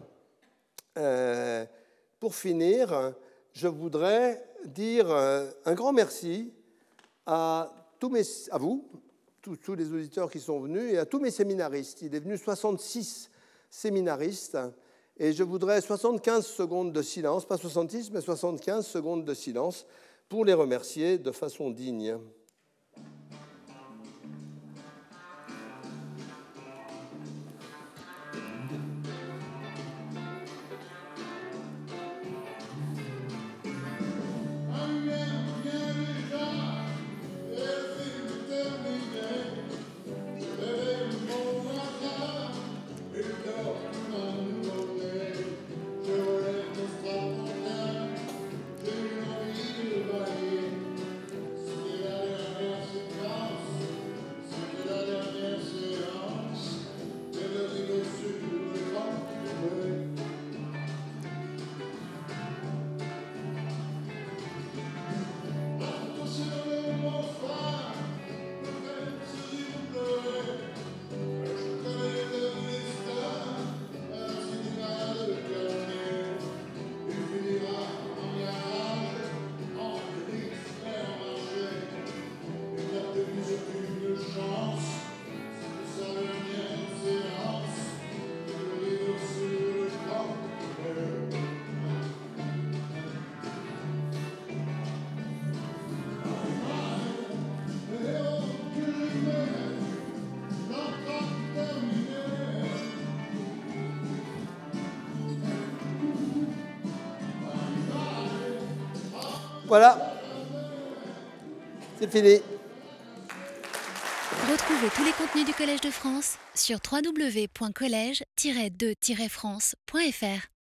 pour finir, je voudrais dire euh, un grand merci à, tous mes, à vous, tous, les auditeurs qui sont venus, et à tous mes séminaristes. Il est venu 66 séminaristes, et je voudrais 75 secondes de silence, pas 66, mais 75 secondes de silence, pour les remercier de façon digne. Voilà. C'est fini. Retrouvez tous les contenus du Collège de France sur www.colège-2-france.fr.